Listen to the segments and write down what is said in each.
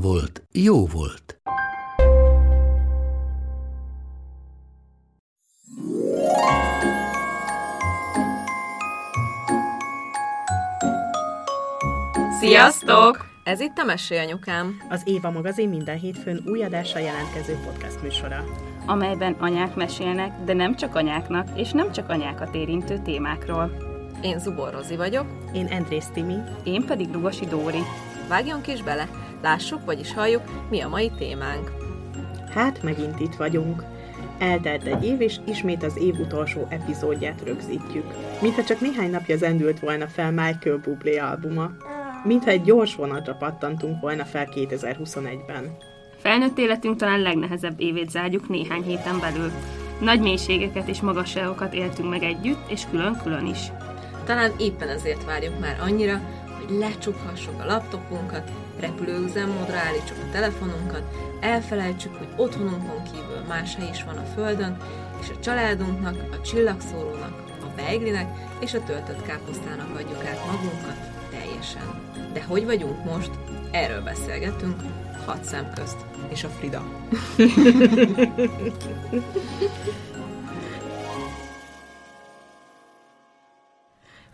volt, jó volt. Sziasztok! Ez itt a Mesélyanyukám. Az Éva magazin minden hétfőn új adásra jelentkező podcast műsora. amelyben anyák mesélnek, de nem csak anyáknak, és nem csak anyákat érintő témákról. Én Zubor Rozi vagyok. Én Andrész Timi. Én pedig Lugosi Dóri. Vágjunk is bele, lássuk, vagyis halljuk, mi a mai témánk. Hát, megint itt vagyunk. Eltelt egy év, és ismét az év utolsó epizódját rögzítjük. Mintha csak néhány napja zendült volna fel Michael Bublé albuma. Mintha egy gyors vonatra pattantunk volna fel 2021-ben. Felnőtt életünk talán legnehezebb évét zárjuk néhány héten belül. Nagy mélységeket és magasságokat éltünk meg együtt, és külön-külön is. Talán éppen ezért várjuk már annyira, hogy lecsukhassuk a laptopunkat, repülőüzemmódra állítsuk a telefonunkat, elfelejtsük, hogy otthonunkon kívül más hely is van a Földön, és a családunknak, a csillagszórónak, a beiglinek és a töltött káposztának adjuk át magunkat teljesen. De hogy vagyunk most? Erről beszélgetünk, hat szem közt. És a Frida.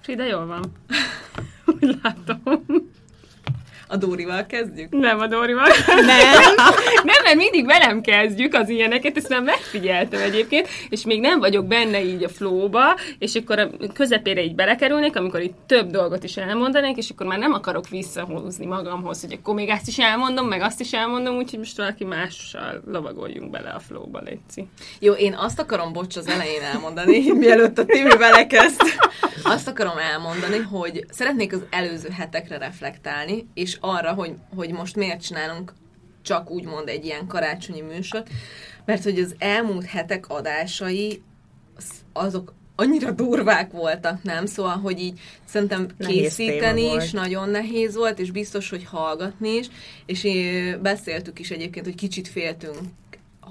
Frida, jól van. Úgy látom. A Dórival kezdjük? Nem a Dórival. Nem. nem, mert mindig velem kezdjük az ilyeneket, ezt már megfigyeltem egyébként, és még nem vagyok benne így a flóba, és akkor a közepére így belekerülnék, amikor itt több dolgot is elmondanék, és akkor már nem akarok visszahúzni magamhoz, hogy akkor még ezt is elmondom, meg azt is elmondom, úgyhogy most valaki mással lovagoljunk bele a flóba, Léci. Jó, én azt akarom, bocs, az elején elmondani, mielőtt a Timi belekezd. Azt akarom elmondani, hogy szeretnék az előző hetekre reflektálni, és arra, hogy, hogy most miért csinálunk csak úgymond egy ilyen karácsonyi műsort, mert hogy az elmúlt hetek adásai az- azok annyira durvák voltak, nem? Szóval, hogy így szerintem Nehéz készíteni is volt. nagyon nehéz volt, és biztos, hogy hallgatni is, és beszéltük is egyébként, hogy kicsit féltünk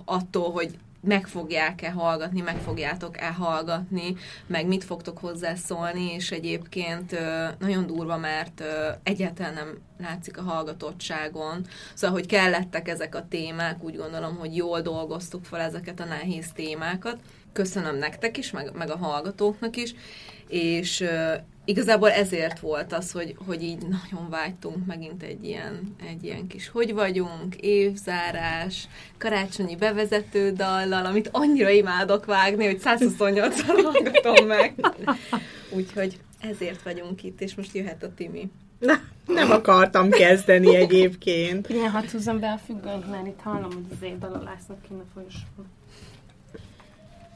attól, hogy meg fogják-e hallgatni, meg fogjátok-e hallgatni, meg mit fogtok hozzászólni, és egyébként nagyon durva, mert egyáltalán nem látszik a hallgatottságon. Szóval, hogy kellettek ezek a témák, úgy gondolom, hogy jól dolgoztuk fel ezeket a nehéz témákat. Köszönöm nektek is, meg, meg a hallgatóknak is, és igazából ezért volt az, hogy, hogy így nagyon vágytunk megint egy ilyen, egy ilyen kis hogy vagyunk, évzárás, karácsonyi bevezető dallal, amit annyira imádok vágni, hogy 128-szor hallgatom meg. Úgyhogy ezért vagyunk itt, és most jöhet a Timi. Na, nem akartam kezdeni egyébként. Igen, hadd húzzam be a függönyt, mert itt hallom, hogy az dalolásznak kinn a folyosón.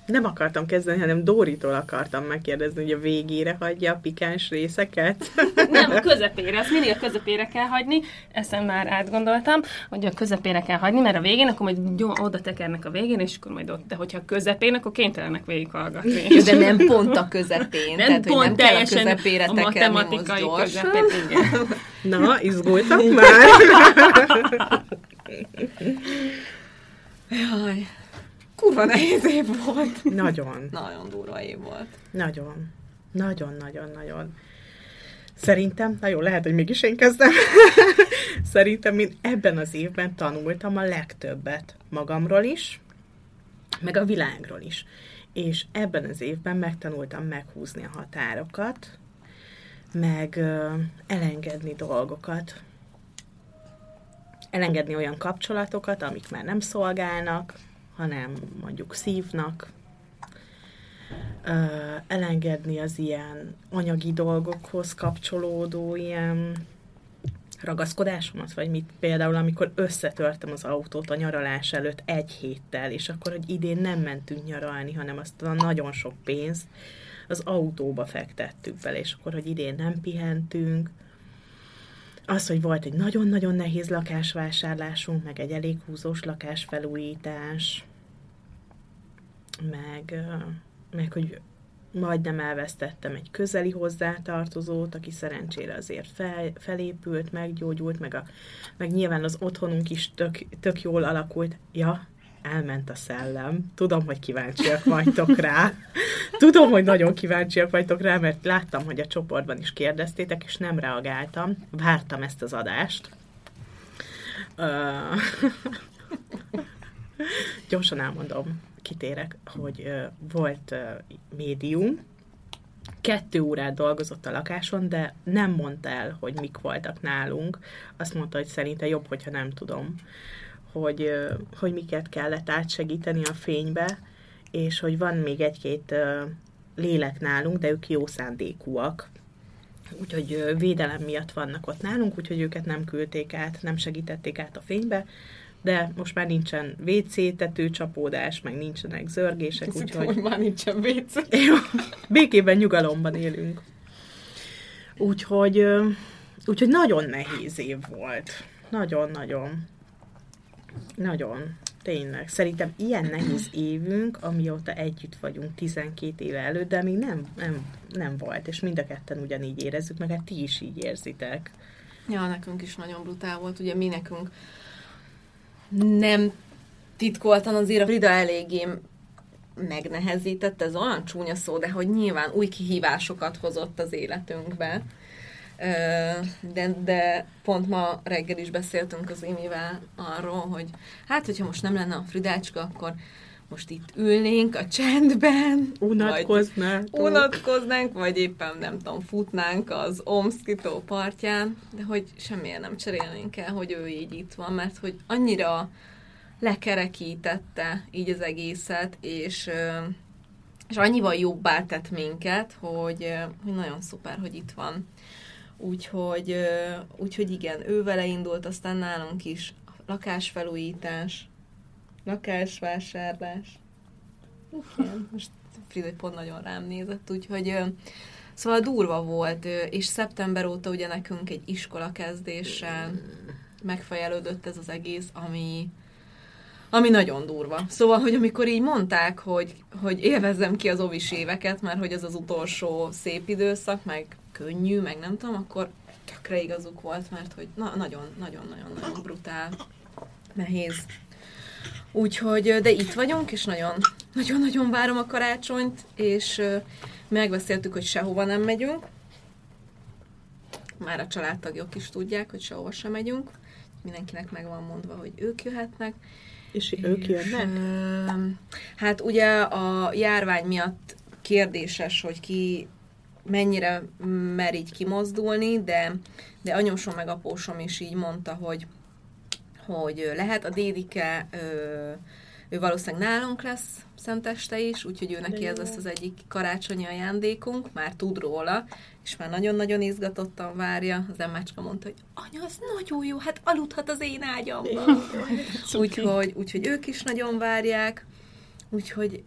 Nem akartam kezdeni, hanem Dóritól akartam megkérdezni, hogy a végére hagyja a pikáns részeket. Nem, a közepére, ezt mindig a közepére kell hagyni, ezt már átgondoltam, hogy a közepére kell hagyni, mert a végén, akkor majd jó, oda tekernek a végén, és akkor majd ott, de hogyha a közepén, akkor kénytelenek végighallgatni. De nem pont a közepén, nem tehát hogy pont nem kell a teljesen közepére a most matematikai közepén, igen. Na, izgultak már? Jaj, kurva nehéz év volt. Nagyon, Nagyon durva év volt. nagyon, nagyon, nagyon, nagyon. Szerintem, na jó, lehet, hogy mégis én kezdem. Szerintem én ebben az évben tanultam a legtöbbet magamról is, meg a világról is. És ebben az évben megtanultam meghúzni a határokat, meg ö, elengedni dolgokat, elengedni olyan kapcsolatokat, amik már nem szolgálnak, hanem mondjuk szívnak, elengedni az ilyen anyagi dolgokhoz kapcsolódó ilyen ragaszkodásomat, vagy mit például, amikor összetörtem az autót a nyaralás előtt egy héttel, és akkor, hogy idén nem mentünk nyaralni, hanem azt a nagyon sok pénzt, az autóba fektettük bele, és akkor, hogy idén nem pihentünk, az, hogy volt egy nagyon-nagyon nehéz lakásvásárlásunk, meg egy elég húzós lakásfelújítás, meg, meg hogy majdnem elvesztettem egy közeli hozzátartozót, aki szerencsére azért fel, felépült, meggyógyult, meg, a, meg nyilván az otthonunk is tök, tök jól alakult. Ja, elment a szellem. Tudom, hogy kíváncsiak vagytok rá. Tudom, hogy nagyon kíváncsiak vagytok rá, mert láttam, hogy a csoportban is kérdeztétek, és nem reagáltam. Vártam ezt az adást. Ö, Gyorsan elmondom, kitérek, hogy ö, volt ö, médium, kettő órát dolgozott a lakáson, de nem mondta el, hogy mik voltak nálunk. Azt mondta, hogy szerinte jobb, hogyha nem tudom, hogy, hogy miket kellett átsegíteni a fénybe, és hogy van még egy-két lélek nálunk, de ők jó szándékúak. Úgyhogy védelem miatt vannak ott nálunk, úgyhogy őket nem küldték át, nem segítették át a fénybe, de most már nincsen WC tetőcsapódás, meg nincsenek zörgések, Úgyhogy úgyhogy hogy már nincsen WC. jó, békében, nyugalomban élünk. Úgyhogy, úgyhogy nagyon nehéz év volt. Nagyon-nagyon. Nagyon. Tényleg. Szerintem ilyen nehéz évünk, amióta együtt vagyunk 12 éve előtt, de még nem, nem, nem volt, és mind a ketten ugyanígy érezzük, meg hát ti is így érzitek. Ja, nekünk is nagyon brutál volt. Ugye mi nekünk nem titkoltan azért a Frida eléggé megnehezített, ez olyan csúnya szó, de hogy nyilván új kihívásokat hozott az életünkbe. De, de pont ma reggel is beszéltünk az Imivel arról, hogy hát, hogyha most nem lenne a Fridácska, akkor most itt ülnénk a csendben, vagy Unatkoznátok. unatkoznánk, vagy éppen nem tudom, futnánk az Omszkitó partján, de hogy semmilyen nem cserélnénk el, hogy ő így itt van, mert hogy annyira lekerekítette így az egészet, és, és annyival jobbá tett minket, hogy, hogy nagyon szuper, hogy itt van. Úgyhogy, úgyhogy igen, ő vele indult, aztán nálunk is lakásfelújítás, lakásvásárlás. Igen, most Frida pont nagyon rám nézett, úgyhogy szóval durva volt, és szeptember óta ugye nekünk egy iskola kezdéssel megfejelődött ez az egész, ami, ami nagyon durva. Szóval, hogy amikor így mondták, hogy, hogy élvezzem ki az ovis éveket, mert hogy ez az utolsó szép időszak, meg könnyű, meg nem tudom, akkor tökre igazuk volt, mert hogy na, nagyon, nagyon, nagyon, nagyon brutál, nehéz. Úgyhogy, de itt vagyunk, és nagyon, nagyon, nagyon várom a karácsonyt, és megbeszéltük, hogy sehova nem megyünk. Már a családtagok is tudják, hogy sehova sem megyünk. Mindenkinek meg van mondva, hogy ők jöhetnek. És ők jönnek? Hát ugye a járvány miatt kérdéses, hogy ki mennyire mer így kimozdulni, de, de anyósom meg apósom is így mondta, hogy, hogy lehet. A dédike, ö, ő valószínűleg nálunk lesz szenteste is, úgyhogy ő neki ez lesz az egyik karácsonyi ajándékunk, már tud róla, és már nagyon-nagyon izgatottan várja. Az emmácska mondta, hogy anya, az nagyon jó, hát aludhat az én ágyamban. úgyhogy, úgyhogy ők is nagyon várják, úgyhogy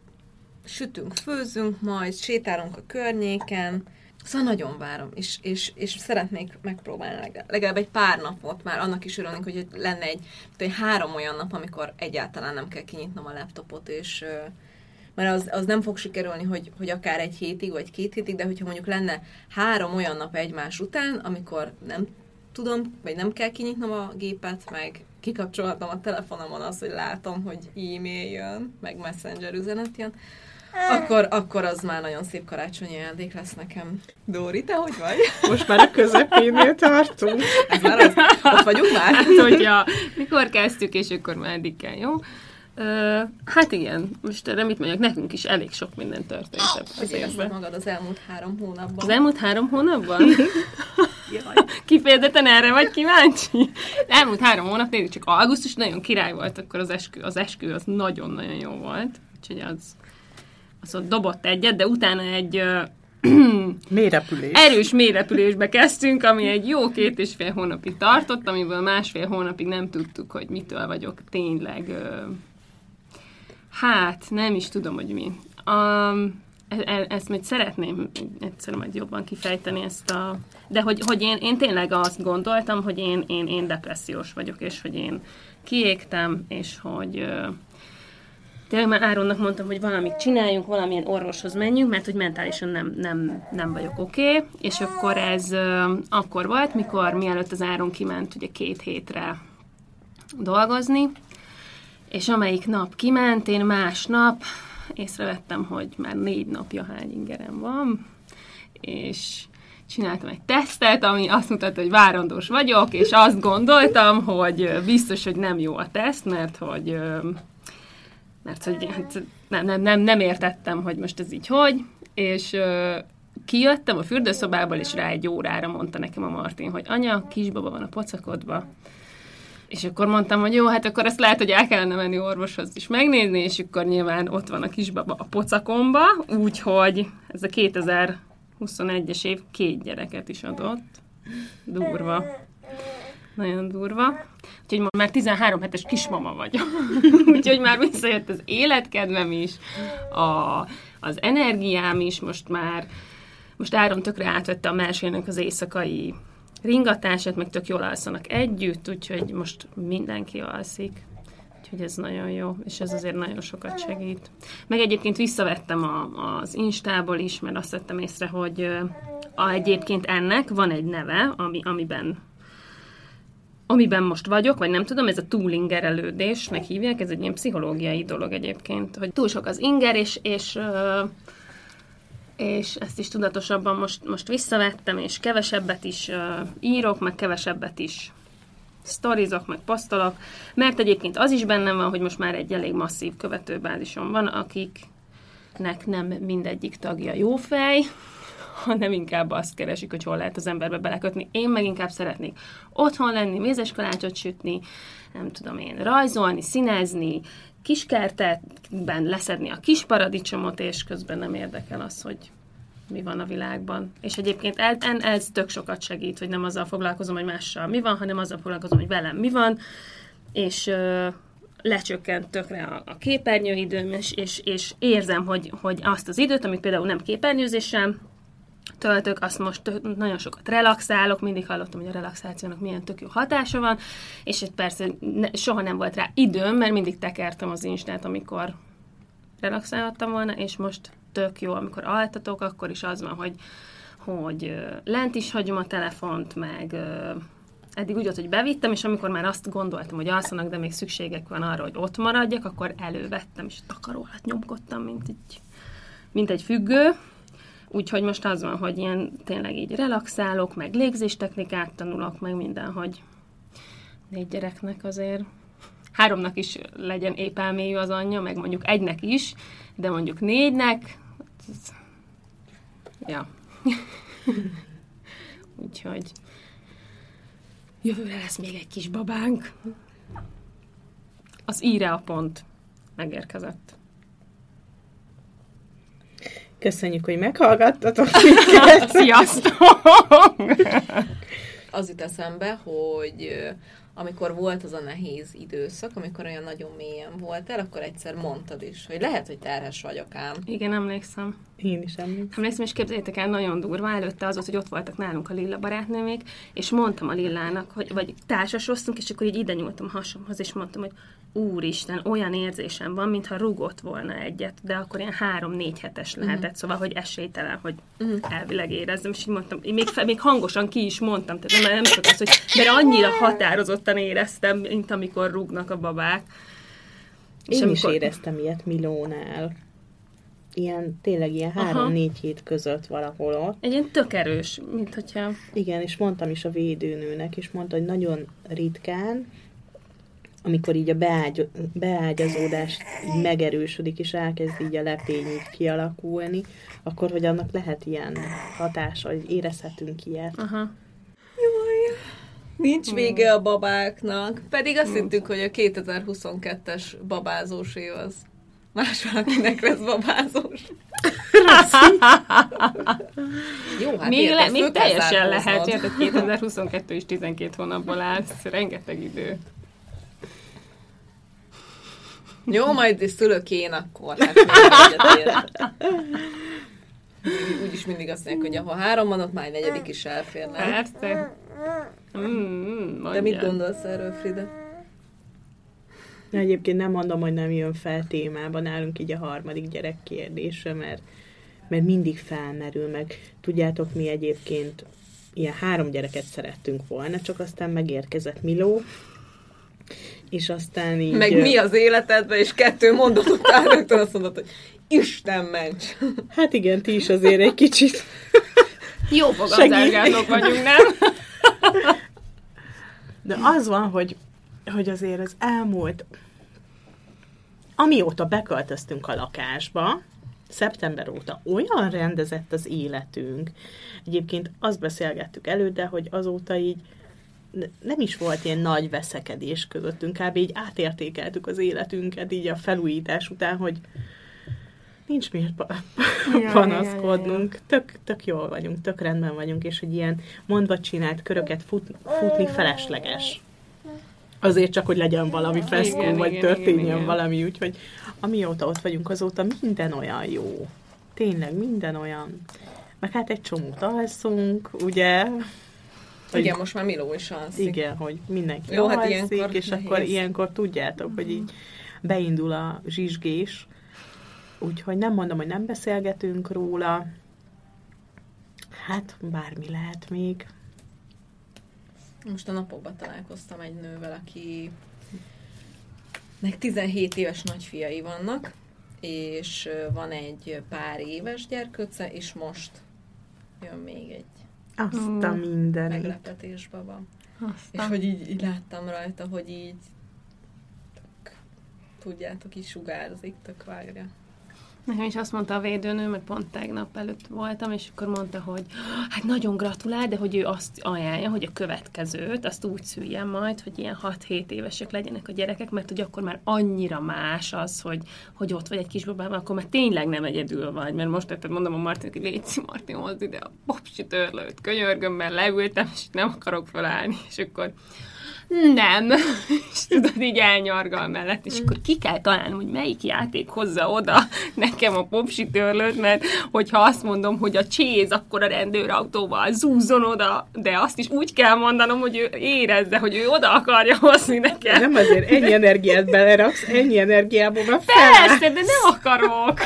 sütünk, főzünk majd, sétálunk a környéken, Szóval nagyon várom, és, és, és szeretnék megpróbálni legalább, legalább egy pár napot, már annak is örülnék, hogy lenne egy, egy három olyan nap, amikor egyáltalán nem kell kinyitnom a laptopot, és mert az, az nem fog sikerülni, hogy, hogy akár egy hétig, vagy két hétig, de hogyha mondjuk lenne három olyan nap egymás után, amikor nem tudom, vagy nem kell kinyitnom a gépet, meg kikapcsolhatom a telefonomon azt, hogy látom, hogy e-mail jön, meg messenger üzenet jön, akkor, akkor az már nagyon szép karácsonyi ajándék lesz nekem. Dóri, te hogy vagy? Most már a közepénél tartunk. Ez már az, ott vagyunk már? Hát, hogyha mikor kezdtük, és akkor már eddig kell, jó? Ö, hát igen, most erre mit mondjak, nekünk is elég sok minden történt az évben. magad az elmúlt három hónapban? Az elmúlt három hónapban? Kifejezetten erre vagy kíváncsi? Elmúlt három hónap, nézzük csak augusztus nagyon király volt, akkor az eskü, az eskü az nagyon-nagyon jó volt. Úgyhogy az, az ott dobott egyet, de utána egy Mélyrepülés. erős mélyrepülésbe kezdtünk, ami egy jó két és fél hónapig tartott, amiből másfél hónapig nem tudtuk, hogy mitől vagyok tényleg. Hát, nem is tudom, hogy mi. Um, e- ezt még szeretném egyszer majd jobban kifejteni ezt a... De hogy, hogy én, én tényleg azt gondoltam, hogy én, én, én depressziós vagyok, és hogy én kiégtem, és hogy tényleg már Áronnak mondtam, hogy valamit csináljunk, valamilyen orvoshoz menjünk, mert hogy mentálisan nem, nem, nem vagyok oké, okay. és akkor ez ö, akkor volt, mikor mielőtt az Áron kiment ugye két hétre dolgozni, és amelyik nap kiment, én másnap észrevettem, hogy már négy napja hány ingerem van, és csináltam egy tesztet, ami azt mutatta, hogy várandós vagyok, és azt gondoltam, hogy biztos, hogy nem jó a teszt, mert hogy mert hogy hát nem, nem, nem, nem értettem, hogy most ez így hogy, és kijöttem a fürdőszobából, és rá egy órára mondta nekem a Martin, hogy anya, kisbaba van a pocakodba, és akkor mondtam, hogy jó, hát akkor ezt lehet, hogy el kellene menni orvoshoz is megnézni, és akkor nyilván ott van a kisbaba a pocakomba, úgyhogy ez a 2021-es év két gyereket is adott. Durva. Nagyon durva. Úgyhogy ma már 13 hetes kismama vagyok. Úgyhogy már visszajött az életkedvem is, a, az energiám is, most már most Áron tökre átvette a mesének az éjszakai ringatását, meg tök jól alszanak együtt, úgyhogy most mindenki alszik. Úgyhogy ez nagyon jó, és ez azért nagyon sokat segít. Meg egyébként visszavettem a, az Instából is, mert azt vettem észre, hogy a, egyébként ennek van egy neve, ami, amiben amiben most vagyok, vagy nem tudom, ez a túlingerelődésnek hívják, ez egy ilyen pszichológiai dolog egyébként, hogy túl sok az inger, és, és és ezt is tudatosabban most, most visszavettem, és kevesebbet is írok, meg kevesebbet is sztorizok, meg posztolok, mert egyébként az is bennem van, hogy most már egy elég masszív követőbázisom van, akiknek nem mindegyik tagja jó fej, hanem inkább azt keresik, hogy hol lehet az emberbe belekötni. Én meg inkább szeretnék otthon lenni, mézes kalácsot sütni, nem tudom én, rajzolni, színezni, kiskertetben leszedni a kis paradicsomot, és közben nem érdekel az, hogy mi van a világban. És egyébként ez, ez tök sokat segít, hogy nem azzal foglalkozom, hogy mással mi van, hanem azzal foglalkozom, hogy velem mi van, és ö, lecsökkent tökre a, a képernyőidőm, és, és, és érzem, hogy, hogy azt az időt, amit például nem képernyőzéssel töltök, azt most tö- nagyon sokat relaxálok, mindig hallottam, hogy a relaxációnak milyen tök jó hatása van, és itt persze ne, soha nem volt rá időm, mert mindig tekertem az instát, amikor relaxálhattam volna, és most tök jó, amikor altatok, akkor is az van, hogy, hogy lent is hagyom a telefont, meg eddig úgy volt, hogy bevittem, és amikor már azt gondoltam, hogy alszanak, de még szükségek van arra, hogy ott maradjak, akkor elővettem, és takaró alatt nyomkodtam, mint egy, mint egy függő, Úgyhogy most az van, hogy ilyen tényleg így relaxálok, meg légzéstechnikát tanulok, meg minden, hogy négy gyereknek azért háromnak is legyen épp elmélyű az anyja, meg mondjuk egynek is, de mondjuk négynek, ja. Úgyhogy jövőre lesz még egy kis babánk. Az íre a pont megérkezett. Köszönjük, hogy meghallgattatok minket. Sziasztok! Az jut eszembe, hogy amikor volt az a nehéz időszak, amikor olyan nagyon mélyen voltál, akkor egyszer mondtad is, hogy lehet, hogy terhes vagyok ám. Igen, emlékszem. Én is emlékszem. Emlékszem, és képzeljétek el, nagyon durva előtte az volt, hogy ott voltak nálunk a Lilla barátnőmék, és mondtam a Lillának, hogy vagy társasoztunk, és akkor így ide nyúltam hasamhoz, és mondtam, hogy úristen, olyan érzésem van, mintha rugott volna egyet, de akkor ilyen három-négy hetes lehetett, szóval, hogy esélytelen, hogy elvileg érezzem, és így mondtam, még, még hangosan ki is mondtam, tehát nem, nem csak az, hogy, mert annyira határozottan éreztem, mint amikor rúgnak a babák. És Én is amikor- éreztem ilyet Milónál. Ilyen, tényleg ilyen három-négy hét között valahol ott. Egy ilyen tök erős, mint hogyha... Igen, és mondtam is a védőnőnek, és mondta, hogy nagyon ritkán, amikor így a beágy, beágyazódás így megerősödik, és elkezd így a lepény így kialakulni, akkor, hogy annak lehet ilyen hatása, hogy érezhetünk ilyet. Aha. Nincs vége a babáknak. Pedig azt hittük, hogy a 2022-es babázós év az más valakinek lesz babázós. Jó, hát még, le, még teljesen lehet, érted, 2022 is 12 hónapból áll, ez rengeteg idő. Jó, majd szülök én akkor. Hát. Úgyis mindig azt mondják, hogy ahol három van, ott már egy negyedik is elférne. Persze. Mm, De mit gondolsz erről, Frida? De egyébként nem mondom, hogy nem jön fel témában nálunk így a harmadik gyerek kérdése, mert, mert mindig felmerül, meg tudjátok, mi egyébként ilyen három gyereket szerettünk volna, csak aztán megérkezett Miló, és aztán így... Meg mi az életedben, és kettő mondat után rögtön azt mondod, hogy Isten ments! Hát igen, ti is azért egy kicsit. Jó fogamzárgátok vagyunk, nem? De az van, hogy, hogy azért az elmúlt, amióta beköltöztünk a lakásba, szeptember óta olyan rendezett az életünk. Egyébként azt beszélgettük előtte, hogy azóta így ne- nem is volt ilyen nagy veszekedés közöttünk, kb. így átértékeltük az életünket így a felújítás után, hogy nincs miért pa- ja, panaszkodnunk. Tök, tök jól vagyunk, tök rendben vagyunk, és hogy ilyen mondva csinált köröket fut, futni felesleges. Azért csak, hogy legyen valami feszkó, Igen, vagy igen, történjen igen, valami, úgyhogy amióta ott vagyunk, azóta minden olyan jó. Tényleg minden olyan. Meg hát egy csomót alszunk, ugye? Hogy- Igen, most már Miló is alszik. igen, hogy mindenki Jó, hát alszik, ilyenkor és nehéz. akkor ilyenkor tudjátok, hogy így beindul a zsizsgés. Úgyhogy nem mondom, hogy nem beszélgetünk róla. Hát, bármi lehet még. Most a napokban találkoztam egy nővel, aki nek 17 éves nagyfiai vannak, és van egy pár éves gyerkőce, és most jön még egy Azt a mindenit. meglepetés baba. És Aztán. hogy így, így láttam rajta, hogy így tök, tudjátok, így sugárzik, tök vágja. Nekem is azt mondta a védőnő, mert pont tegnap előtt voltam, és akkor mondta, hogy hát nagyon gratulál, de hogy ő azt ajánlja, hogy a következőt, azt úgy szüljen majd, hogy ilyen 6-7 évesek legyenek a gyerekek, mert hogy akkor már annyira más az, hogy, hogy ott vagy egy kisbabával, akkor már tényleg nem egyedül vagy, mert most tehát mondom a Martinak, hogy Léci Martin, hozd ide a popsi törlőt, könyörgöm, mert leültem, és nem akarok felállni, és akkor nem, és tudod, így elnyargal mellett, és akkor ki kell találnom, hogy melyik játék hozza oda nekem a popsi törlőt, mert hogyha azt mondom, hogy a cséz, akkor a rendőrautóval zúzzon oda, de azt is úgy kell mondanom, hogy ő érezze, hogy ő oda akarja hozni nekem. Nem azért ennyi energiát beleraksz, ennyi energiából. Persze, de nem akarok.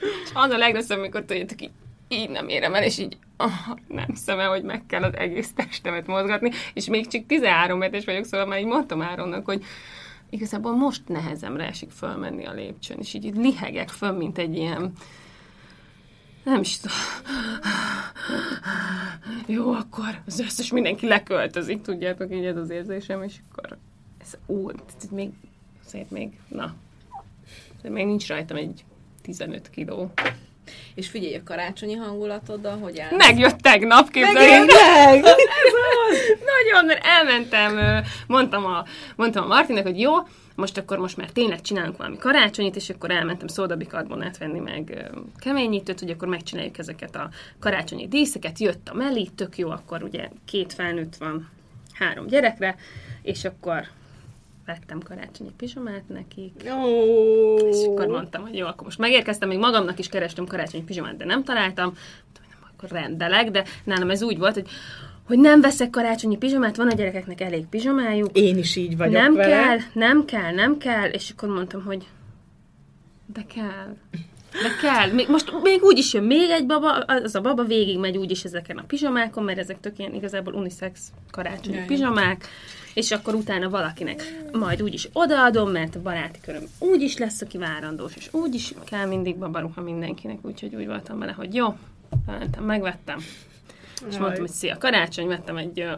És az a legrosszabb, amikor tudjátok, így, így nem érem el, és így ah, nem hiszem el, hogy meg kell az egész testemet mozgatni, és még csak 13 hetes vagyok, szóval már így mondtam Áronnak, hogy igazából most nehezemre esik fölmenni a lépcsőn, és így, így lihegek föl, mint egy ilyen nem is tudom. Jó, akkor az összes mindenki leköltözik, tudjátok, így ez az érzésem, és akkor ez úgy, még, azért még, na, de még nincs rajtam egy 15 kiló. És figyelj a karácsonyi hangulatoddal, hogy áll. Megjött tegnap, képzeljétek. Tényleg? Nagyon, mert elmentem, mondtam a, mondtam a Martinek, hogy jó, most akkor most már tényleg csinálunk valami karácsonyit, és akkor elmentem szódabikarbonát venni meg keményítőt, hogy akkor megcsináljuk ezeket a karácsonyi díszeket. Jött a Meli, tök jó, akkor ugye két felnőtt van három gyerekre, és akkor vettem karácsonyi pizsamát nekik, Ó. és akkor mondtam, hogy jó, akkor most megérkeztem, még magamnak is kerestem karácsonyi pizsamát, de nem találtam. Nem, akkor rendelek, de nálam ez úgy volt, hogy hogy nem veszek karácsonyi pizsamát, van a gyerekeknek elég pizsamájuk, Én is így vagyok nem vele. kell, nem kell, nem kell, és akkor mondtam, hogy de kell. De kell. Még, most még úgy is jön még egy baba, az a baba végig megy úgyis ezeken a pizsamákon, mert ezek tök ilyen igazából unisex karácsonyi Jaj. pizsamák, és akkor utána valakinek majd úgyis odaadom, mert a baráti köröm úgyis lesz, aki várandós, és úgyis kell mindig babaruha mindenkinek, úgyhogy úgy voltam vele, hogy jó, elmentem, megvettem. És Jaj. mondtam, hogy szia, karácsony, vettem egy ö,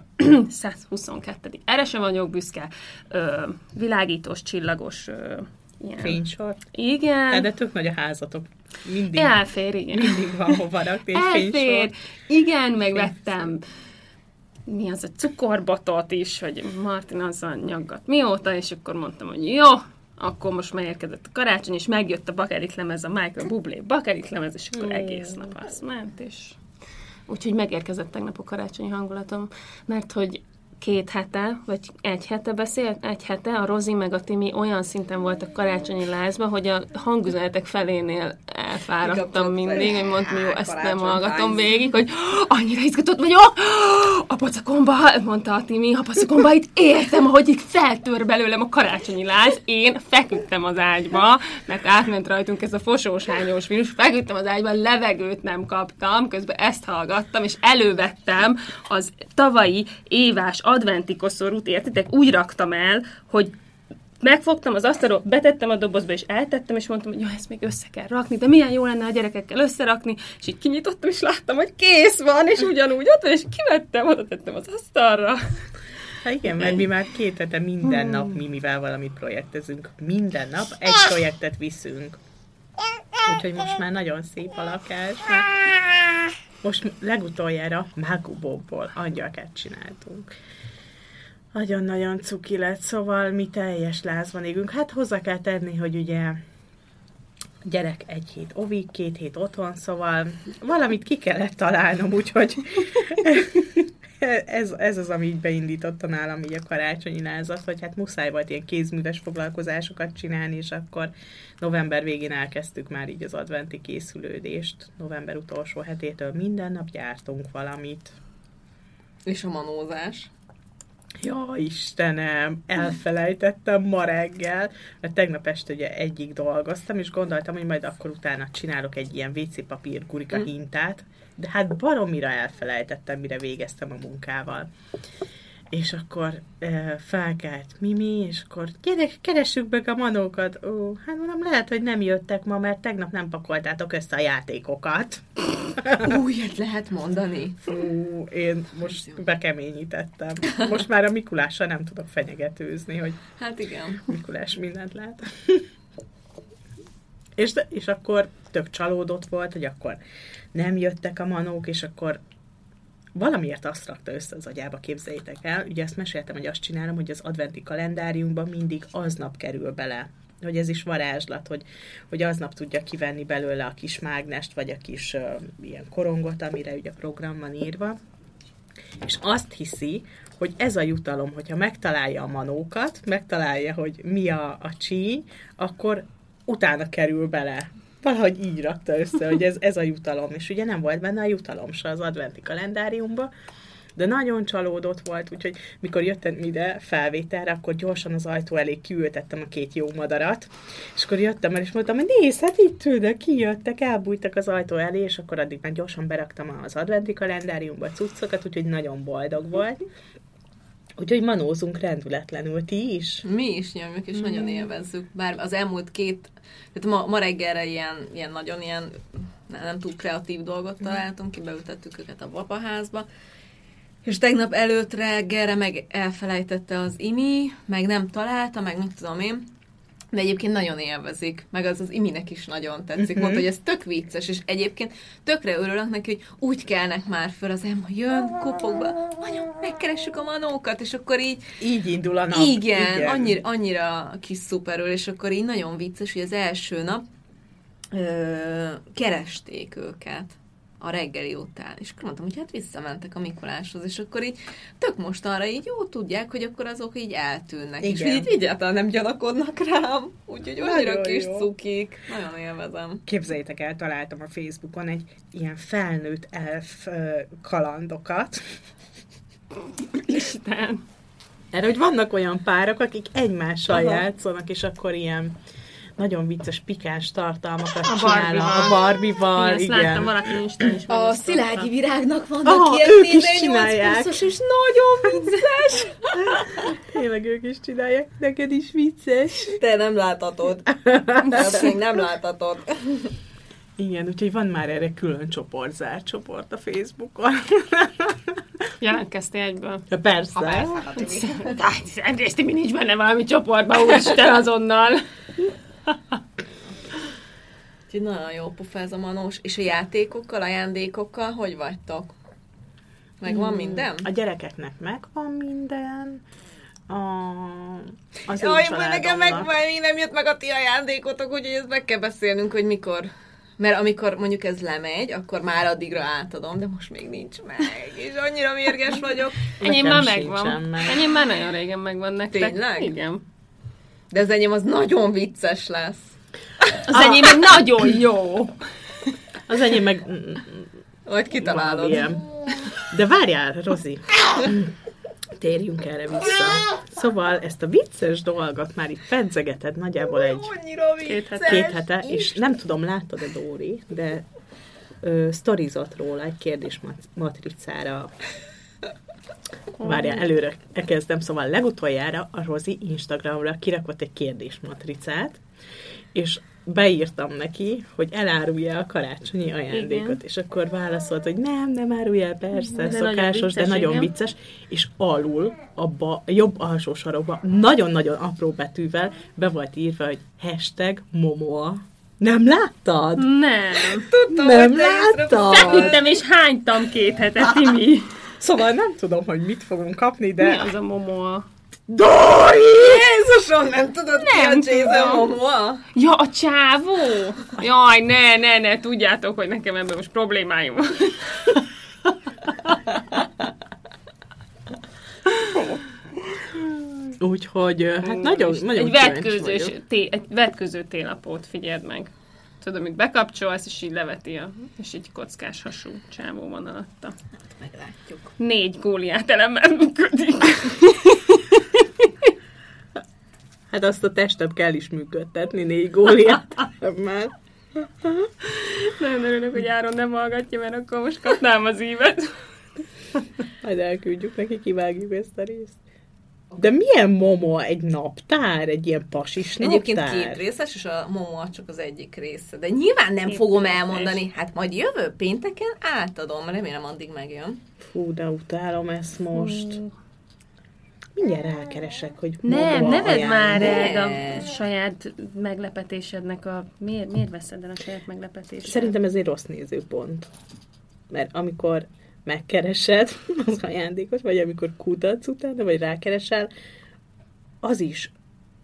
122. Erre sem vagyok büszke. Ö, világítós, csillagos ö, ilyen. Fénysor. Igen. De tök nagy a házatok. Mindig, Elfér, igen. mindig van hova rakni egy Elfér. fénysor. Igen, megvettem mi az a cukorbotot is, hogy Martin azzal nyaggat mióta, és akkor mondtam, hogy jó, akkor most megérkezett a karácsony, és megjött a bakerit lemez, a Michael Bublé bakerit lemez, és akkor egész nap az ment, és úgyhogy megérkezett tegnap a karácsonyi hangulatom, mert hogy két hete, vagy egy hete beszélt, egy hete, a Rozi meg a Timi olyan szinten voltak karácsonyi lázba, hogy a hangüzenetek felénél elfáradtam mindig, hogy mondtam, jó, ezt nem hallgatom hiányzik. végig, hogy annyira izgatott vagyok, a pocakomba, mondta a Timi, a pocakomba, itt értem, ahogy itt feltör belőlem a karácsonyi láz, én feküdtem az ágyba, mert átment rajtunk ez a fosós hányós vírus, feküdtem az ágyba, levegőt nem kaptam, közben ezt hallgattam, és elővettem az tavalyi évás adventi koszorút, értitek, úgy raktam el, hogy megfogtam az asztalról, betettem a dobozba, és eltettem, és mondtam, hogy jó, ezt még össze kell rakni, de milyen jó lenne a gyerekekkel összerakni, és így kinyitottam, és láttam, hogy kész van, és ugyanúgy ott és kivettem, oda tettem az asztalra. Hát igen, mert mi már két hete minden nap Mimivel valamit projektezünk. Minden nap egy projektet viszünk. Úgyhogy most már nagyon szép a lakás. Most legutoljára Mágubóból angyalkát csináltunk. Nagyon-nagyon cuki lett, szóval mi teljes lázban égünk. Hát hozzá kell tenni, hogy ugye gyerek egy hét ovig, két hét otthon, szóval valamit ki kellett találnom, úgyhogy ez, ez az, ami így beindította nálam így a karácsonyi lázat, hogy hát muszáj volt ilyen kézműves foglalkozásokat csinálni, és akkor november végén elkezdtük már így az adventi készülődést. November utolsó hetétől minden nap gyártunk valamit. És a manózás. Ja, Istenem, elfelejtettem ma reggel, mert tegnap este ugye egyik dolgoztam, és gondoltam, hogy majd akkor utána csinálok egy ilyen WC papír gurika hintát, de hát baromira elfelejtettem, mire végeztem a munkával. És akkor e, felkelt Mimi, és akkor gyerek, keressük meg a manókat. Ó, hát mondom, lehet, hogy nem jöttek ma, mert tegnap nem pakoltátok össze a játékokat. Ilyet lehet mondani. Fú, én most bekeményítettem. Most már a Mikulással nem tudok fenyegetőzni, hogy Hát igen. Mikulás mindent lát. és, és akkor tök csalódott volt, hogy akkor nem jöttek a manók, és akkor valamiért azt rakta össze az agyába, képzeljétek el. Ugye ezt meséltem, hogy azt csinálom, hogy az adventi kalendáriumban mindig aznap kerül bele hogy ez is varázslat, hogy, hogy aznap tudja kivenni belőle a kis mágnest, vagy a kis uh, ilyen korongot, amire ugye a program van írva. És azt hiszi, hogy ez a jutalom, hogyha megtalálja a manókat, megtalálja, hogy mi a, a csíny, akkor utána kerül bele. Valahogy így rakta össze, hogy ez, ez a jutalom. És ugye nem volt benne a jutalom se az adventi kalendáriumba, de nagyon csalódott volt, úgyhogy mikor jöttem ide felvételre, akkor gyorsan az ajtó elé kiültettem a két jó madarat, és akkor jöttem el, és mondtam, hogy nézd, hát itt ülnek, kijöttek, elbújtak az ajtó elé, és akkor addig már gyorsan beraktam az adventi kalendáriumba cuccokat, úgyhogy nagyon boldog volt. Úgyhogy manózunk rendületlenül, ti is? Mi is nyomjuk, és nagyon élvezzük. Bár az elmúlt két, tehát ma, ma reggelre ilyen, ilyen nagyon ilyen nem, túl kreatív dolgot találtunk ki, beültettük őket a papaházba, és tegnap előtt reggelre meg elfelejtette az imi, meg nem találta, meg nem tudom én, de egyébként nagyon élvezik, meg az az iminek is nagyon tetszik. Mhm. Mondta, hogy ez tök vicces, és egyébként tökre örülök neki, hogy úgy kelnek már föl az Emma, jön, kopogva, anya, megkeressük a manókat, és akkor így Így indul a nap. igen, igen. Annyira, annyira kis szuperül, és akkor így nagyon vicces, hogy az első nap ö, keresték őket a reggeli után. És akkor mondtam, hogy hát visszamentek a Mikuláshoz, és akkor így tök mostanra így jó tudják, hogy akkor azok így eltűnnek. És Igen. így egyáltalán nem gyanakodnak rám. Úgyhogy annyira kis jó. cukik. Nagyon élvezem. Képzeljétek el, találtam a Facebookon egy ilyen felnőtt elf kalandokat. Isten. Erre, hogy vannak olyan párok, akik egymással Aha. játszanak, és akkor ilyen nagyon vicces, pikáns tartalmakat A. Barbie-val. A Barbie-val, Igen, láttam valaki Instán is. A. Szilágyi virágnak vannak Aha, ilyen ők is 18 csinálják. pluszos, és nagyon vicces. Tényleg ők is csinálják, neked is vicces. Te nem láthatod. Te még nem láthatod. Igen, úgyhogy van már erre külön csoport, zárt csoport a Facebookon. Jelentkeztél egyből. Ja, persze. Hát, egyrészt mi nincs benne valami csoportban, úristen azonnal. Úgyhogy nagyon jó pufa ez a manós. És a játékokkal, ajándékokkal hogy vagytok? Meg van minden? A gyerekeknek megvan minden. A, az Jaj, én nekem meg családomnak. majd még nem jött meg a ti ajándékotok, úgyhogy ezt meg kell beszélnünk, hogy mikor Mert amikor mondjuk ez lemegy, akkor már addigra átadom, de most még nincs meg, és annyira mérges vagyok. Enyém Nekem már megvan. meg. Enyém már nagyon régen megvan nektek. Tényleg? Igen. De az enyém az nagyon vicces lesz. Az enyém meg nagyon jó. Az enyém meg Majd kitalálod. Ilyen. De várjál, Rozi. Térjünk erre vissza. Szóval ezt a vicces dolgot már itt pedzegeted nagyjából egy Két hete. két hete, és nem tudom, láttad-e Dóri, de ö, sztorizott róla egy kérdésmatricára. Várjál, előre kezdem. Szóval legutoljára a Rozi Instagramra kirakott egy kérdésmatricát, és beírtam neki, hogy elárulja a karácsonyi ajándékot, Igen. és akkor válaszolt, hogy nem, nem árulja el, persze, De nagyon szokásos, de vicces, nagyon igen. vicces, és alul, abba, a jobb alsó sarokba, nagyon-nagyon apró betűvel be volt írva, hogy hashtag Momoa. Nem láttad? Nem. Tudtam, Nem láttad? Feküdtem és hánytam két hetet, Timi. Szóval nem tudom, hogy mit fogunk kapni, Mi de... az a momoa? Dori! Jézusom, nem tudod Nem ki a Jason. Momoa? Ja, a csávó? Jaj, ne, ne, ne, tudjátok, hogy nekem ebben most problémáim van. Úgyhogy hát nagyon, nagyon egy vagyok. té, egy vetkőző télapót figyeld meg. Tudod, amíg bekapcsolsz, és így leveti a, és így kockás hasú csávó van alatta. Meglátjuk. Négy góliát elemmel működik. Hát azt a testet kell is működtetni négy góliát. Már. Nagyon örülök, hogy Áron nem hallgatja, mert akkor most kapnám az ívet. Majd elküldjük neki, kivágjuk ezt a részt. De milyen momo? Egy naptár? Egy ilyen pasis Egyébként naptár? két részes, és a Momoa csak az egyik része. De nyilván nem Két fogom részes. elmondani. Hát majd jövő pénteken átadom. Remélem addig megjön. Fú, de utálom ezt most. Mindjárt rákeresek, hogy Nem, ne vedd már el a saját meglepetésednek a... Miért, miért veszed el a saját meglepetésed? Szerintem ez egy rossz nézőpont. Mert amikor megkeresed az ajándékot, vagy amikor kutatsz utána, vagy rákeresel, az is,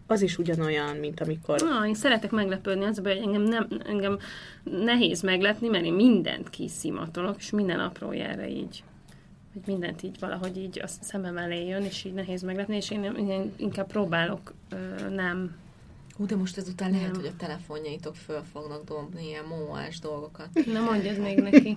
az is ugyanolyan, mint amikor... Na, én szeretek meglepődni, az hogy engem, nem, engem nehéz meglepni, mert én mindent kiszimatolok, és minden aprójára így hogy mindent így valahogy így a szemem elé jön, és így nehéz meglepni, és én, én inkább próbálok ö, nem Hú, de most ezután lehet, Nem. hogy a telefonjaitok föl fognak dobni ilyen momoás dolgokat. nem mondjad még neki.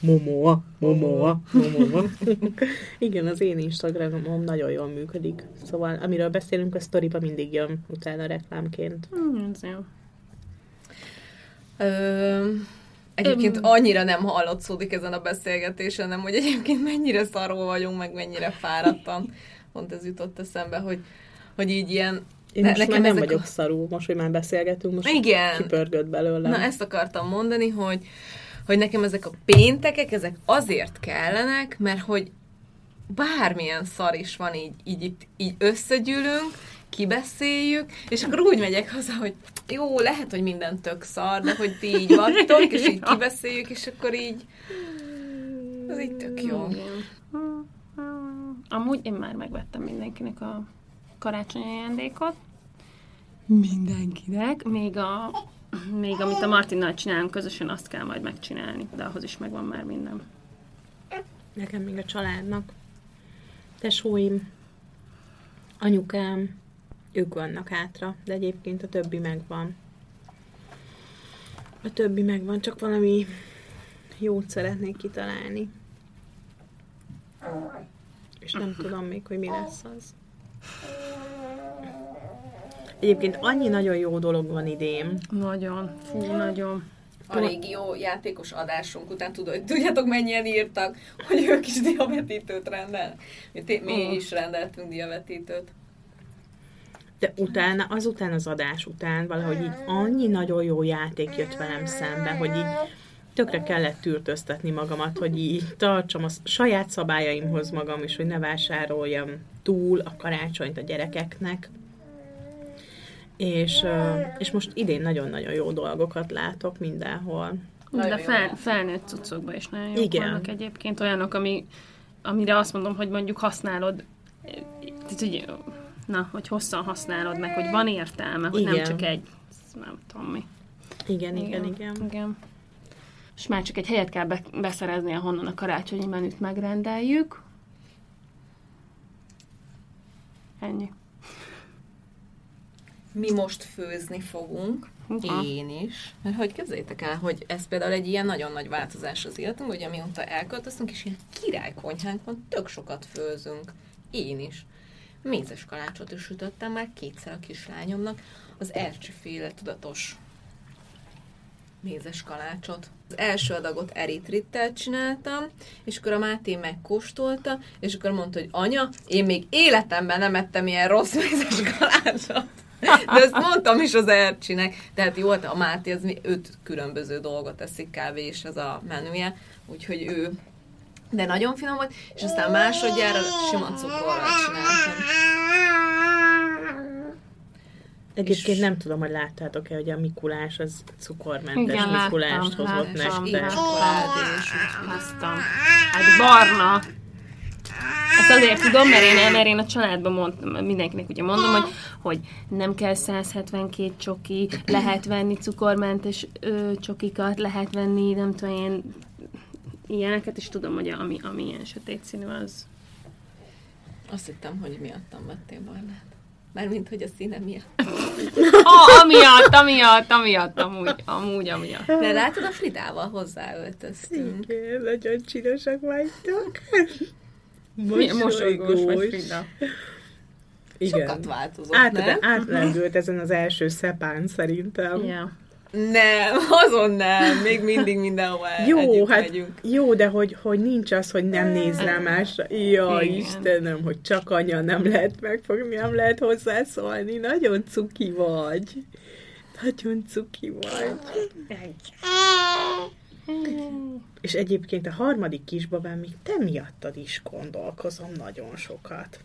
Momoa, momoa, momoa. Igen, az én Instagramom nagyon jól működik. Szóval, amiről beszélünk, a sztoriba mindig jön utána reklámként. Hmm, ez jó. Ö, egyébként annyira nem hallatszódik ezen a beszélgetésen, nem, hogy egyébként mennyire szarul vagyunk, meg mennyire fáradtan. Pont ez jutott eszembe, hogy, hogy így ilyen... Én ne- most már nem vagyok a- szarul, most, hogy már beszélgetünk, most Igen. kipörgött belőlem. Na, ezt akartam mondani, hogy, hogy nekem ezek a péntekek, ezek azért kellenek, mert hogy bármilyen szar is van, így, így, így, így összegyűlünk, kibeszéljük, és akkor úgy megyek haza, hogy jó, lehet, hogy minden tök szar, de hogy ti így vagytok, és így kibeszéljük, és akkor így az így tök jó. Amúgy én már megvettem mindenkinek a karácsonyi ajándékot. Mindenkinek. Még, a, még amit a Martinnal csinálunk közösen, azt kell majd megcsinálni. De ahhoz is megvan már minden. Nekem még a családnak. Tesóim, anyukám, ők vannak hátra, de egyébként a többi megvan. A többi megvan, csak valami jót szeretnék kitalálni. És nem tudom még, hogy mi lesz az. Egyébként annyi nagyon jó dolog van idén. Nagyon. Fú, nagyon. A régi jó játékos adásunk után tudod, tudjátok mennyien írtak, hogy ők is diavetítőt rendelnek. Mi, té- mi is rendeltünk diavetítőt. De utána, azután az adás után valahogy így annyi nagyon jó játék jött velem szembe, hogy így tökre kellett tűrtöztetni magamat, hogy így tartsam a saját szabályaimhoz magam, és hogy ne vásároljam túl a karácsonyt a gyerekeknek. És, és most idén nagyon-nagyon jó dolgokat látok mindenhol. Nagyon De fel, felnőtt cuccokban is nagyon jók Igen. vannak egyébként. Olyanok, ami, amire azt mondom, hogy mondjuk használod, tehát, hogy, na, hogy hosszan használod meg, hogy van értelme, hogy nem Igen. csak egy, nem tudom mi. Igen, igen, igen. igen. És már csak egy helyet kell be- beszerezni, ahonnan a karácsonyi menüt megrendeljük. Ennyi. Mi most főzni fogunk, Aha. én is. Mert hogy képzeljétek el, hogy ez például egy ilyen nagyon nagy változás az életünk, hogy amióta elköltöztünk, és ilyen királykonyhánk van, tök sokat főzünk. Én is. Mézes kalácsot is sütöttem már kétszer a kislányomnak, az ercsiféle tudatos mézes kalácsot. Az első adagot eritrittel csináltam, és akkor a Máté megkóstolta, és akkor mondta, hogy anya, én még életemben nem ettem ilyen rossz mézes kalácsot. De ezt mondtam is az Ercsinek. Tehát jó, a Máté az öt különböző dolgot eszik kb. és ez a menüje, úgyhogy ő de nagyon finom volt, és aztán másodjára sima cukorral csináltam. Egyébként És- nem tudom, hogy láttátok-e, hogy a Mikulás az cukormentes Igen, láttam, Mikulást hozott láttam, nektek. láttam. Csokoládés, úgyhogy Aztán, hát barna. Ezt azért tudom, mert én, mert én a családban mondtam, mindenkinek ugye mondom, hogy, hogy nem kell 172 csoki, lehet venni cukormentes ö, csokikat, lehet venni, nem tudom, ilyen, ilyeneket, és tudom, hogy ami, ami ilyen sötét színű, az Azt hittem, hogy miattam vettél barnát. Mármint, hogy a színe miatt. Ah, amiatt, amiatt, amiatt, amúgy, amúgy, amiatt. De látod, a Fridával hozzáöltöztünk. Igen, nagyon csinosak vagytok. Mosolygós vagy, Frida. Igen. Sokat változott, Át, nem? átlendült ezen az első szepán szerintem. Ja. Nem, azon nem. Még mindig mindenhova el, Jó, együtt hát megyünk. jó, de hogy, hogy nincs az, hogy nem néz rá másra. Ja, Igen. Istenem, hogy csak anya nem lehet megfogni, nem lehet hozzászólni. Nagyon cuki vagy. Nagyon cuki vagy. És egyébként a harmadik kisbabám még te miattad is gondolkozom nagyon sokat.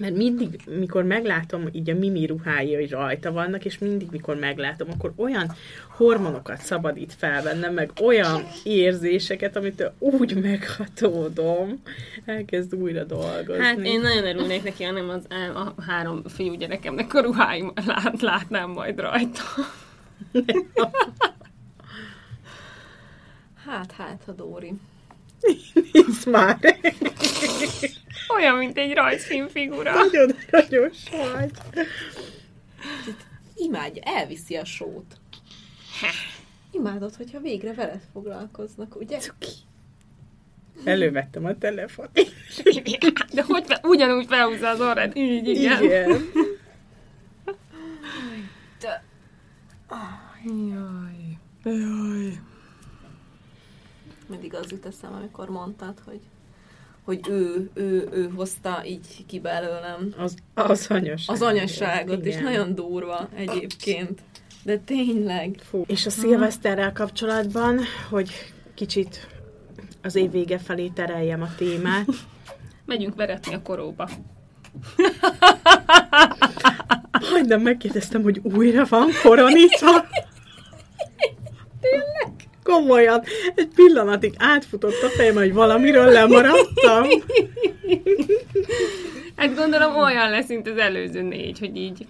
Mert mindig, mikor meglátom, így a mimi ruhái, hogy rajta vannak, és mindig, mikor meglátom, akkor olyan hormonokat szabadít fel bennem, meg olyan érzéseket, amit úgy meghatódom, elkezd újra dolgozni. Hát én nagyon örülnék neki, hanem az a három fiú gyerekemnek a ruháim lát, látnám majd rajta. Hát, hát, ha Dóri. Nézd már! Olyan, mint egy rajzfilmfigura. Nagyon aranyos vagy. Imádja, elviszi a sót. Imádod, hogyha végre veled foglalkoznak, ugye? Elővettem a telefon. De hogy fe, ugyanúgy felhúzza az orrát. Így, igen. Igen. Jaj. Jaj. Mindig az jut eszem, amikor mondtad, hogy hogy ő, ő, ő hozta így ki belőlem Az, az anyasság. az anyasságot, és nagyon durva egyébként. De tényleg. Fú. És a szilveszterrel kapcsolatban, hogy kicsit az év vége felé tereljem a témát. Megyünk veretni a koróba. Majdnem megkérdeztem, hogy újra van koronita. Tényleg? Komolyan. Egy pillanatig átfutott a fejem, hogy valamiről lemaradtam. Hát gondolom olyan lesz, mint az előző négy, hogy így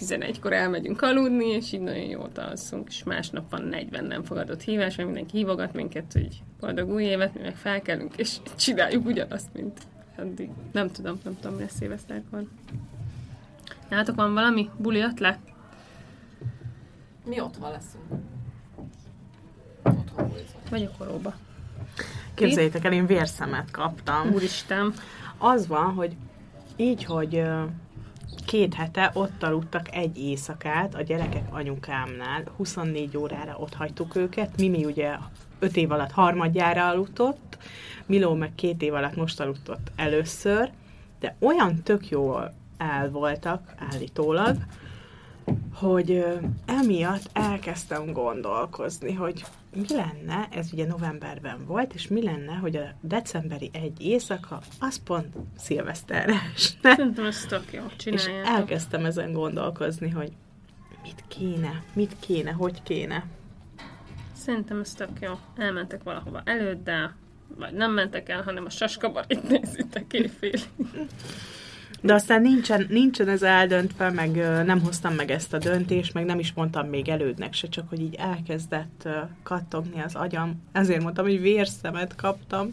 11-kor elmegyünk aludni, és így nagyon jól alszunk, és másnap van 40 nem fogadott hívás, mert mindenki hívogat minket, hogy boldog új évet, mi meg felkelünk, és csináljuk ugyanazt, mint addig. Nem tudom, nem tudom, mi lesz szilveszterkor. Nálatok van valami buli ötlet? Mi otthon leszünk. A koróba? Képzeljétek el, én vérszemet kaptam. Úristen. Az van, hogy így, hogy két hete ott aludtak egy éjszakát a gyerekek anyukámnál, 24 órára ott hagytuk őket, Mimi ugye 5 év alatt harmadjára aludtott, Miló meg két év alatt most aludtott először, de olyan tök jól el voltak állítólag, hogy emiatt elkezdtem gondolkozni, hogy mi lenne, ez ugye novemberben volt, és mi lenne, hogy a decemberi egy éjszaka, az pont szilveszterre esne. Szerintem ez tök jó, És elkezdtem ezen gondolkozni, hogy mit kéne, mit kéne, hogy kéne. Szerintem ez tök jó. Elmentek valahova előtt, de vagy nem mentek el, hanem a saskabarit nézitek éjfélig. De aztán nincsen, nincsen ez eldöntve, meg nem hoztam meg ezt a döntést, meg nem is mondtam még elődnek se, csak hogy így elkezdett kattogni az agyam. Ezért mondtam, hogy vérszemet kaptam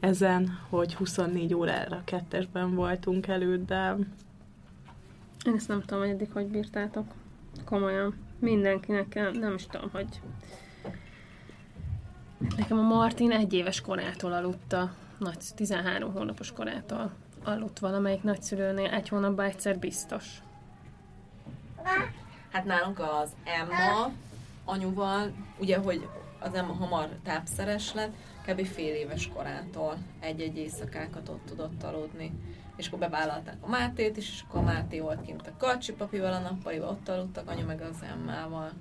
ezen, hogy 24 órára kettesben voltunk előtt, de Én ezt nem tudom, hogy eddig hogy bírtátok. Komolyan. Mindenkinek, nem, nem is tudom, hogy... Nekem a Martin egy éves korától aludta, nagy, 13 hónapos korától aludt valamelyik nagyszülőnél, egy hónapban egyszer biztos. Hát nálunk az Emma anyuval, ugye, hogy az Emma hamar tápszeres lett, kb. fél éves korától egy-egy éjszakákat ott tudott aludni. És akkor bevállalták a Mátét is, és akkor a Máté volt kint a Karcsi papival, a nappalival ott aludtak, anyu meg az Emmával.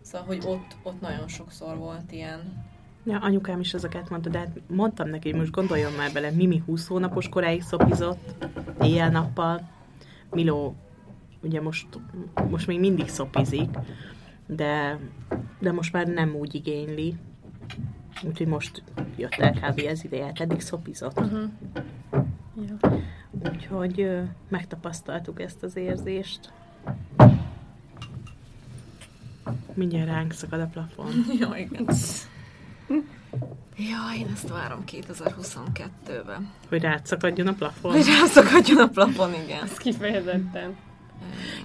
Szóval, hogy ott, ott nagyon sokszor volt ilyen. Ja, anyukám is ezeket mondta, de hát mondtam neki, hogy most gondoljon már bele, Mimi 20 hónapos koráig szopizott, éjjel-nappal, Miló ugye most, most még mindig szopizik, de, de most már nem úgy igényli. Úgyhogy most jött el kb. ez ideje, hát eddig szopizott. Uh-huh. Ja. Úgyhogy ö, megtapasztaltuk ezt az érzést. Mindjárt ránk szakad a plafon. Ja, igen. Ja, én ezt várom 2022-ben. Hogy rád szakadjon a plafon. Hogy rászakadjon a plafon, igen. Ez kifejezetten.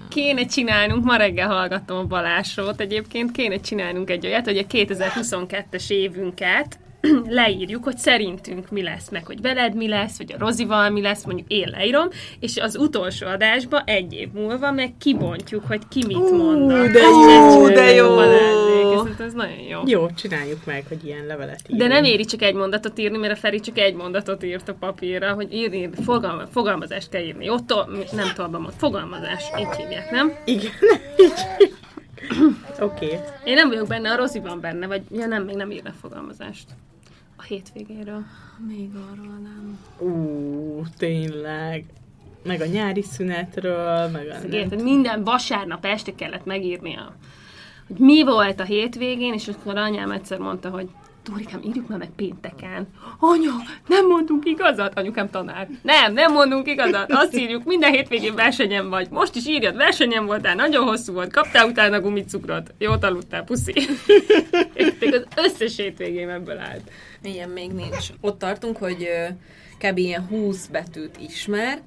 Kéne csinálnunk, ma reggel hallgattam a Balázsot egyébként, kéne csinálnunk egy olyat, hogy a 2022-es évünket leírjuk, hogy szerintünk mi lesz, meg hogy veled mi lesz, vagy a Rozival mi lesz, mondjuk én leírom, és az utolsó adásba egy év múlva meg kibontjuk, hogy ki mit mondott. de jó, Ez de jó. Balázsék, ez, nagyon jó. Jó, csináljuk meg, hogy ilyen levelet írjunk. De nem éri csak egy mondatot írni, mert a Feri csak egy mondatot írt a papírra, hogy írni, fogalma, fogalmazást kell írni. Ott nem tolban mond, fogalmazás, így hívják, nem? Igen, így. Oké. Okay. Én nem vagyok benne, a Rozi van benne, vagy ja nem, még nem írnak fogalmazást. A hétvégéről. Még arról nem. Ú, tényleg. Meg a nyári szünetről, meg a... Érted, minden vasárnap este kellett megírnia, hogy mi volt a hétvégén, és akkor anyám egyszer mondta, hogy Dórikám, írjuk már meg pénteken. Anya, nem mondunk igazat? Anyukám tanár. Nem, nem mondunk igazat. Azt írjuk, minden hétvégén versenyen vagy. Most is írjad, versenyen voltál, nagyon hosszú volt, kaptál utána gumicukrot. Jót aludtál, puszi. Érted, az összes hétvégém ebből állt. Ilyen még nincs. Ott tartunk, hogy kb. ilyen 20 betűt ismer,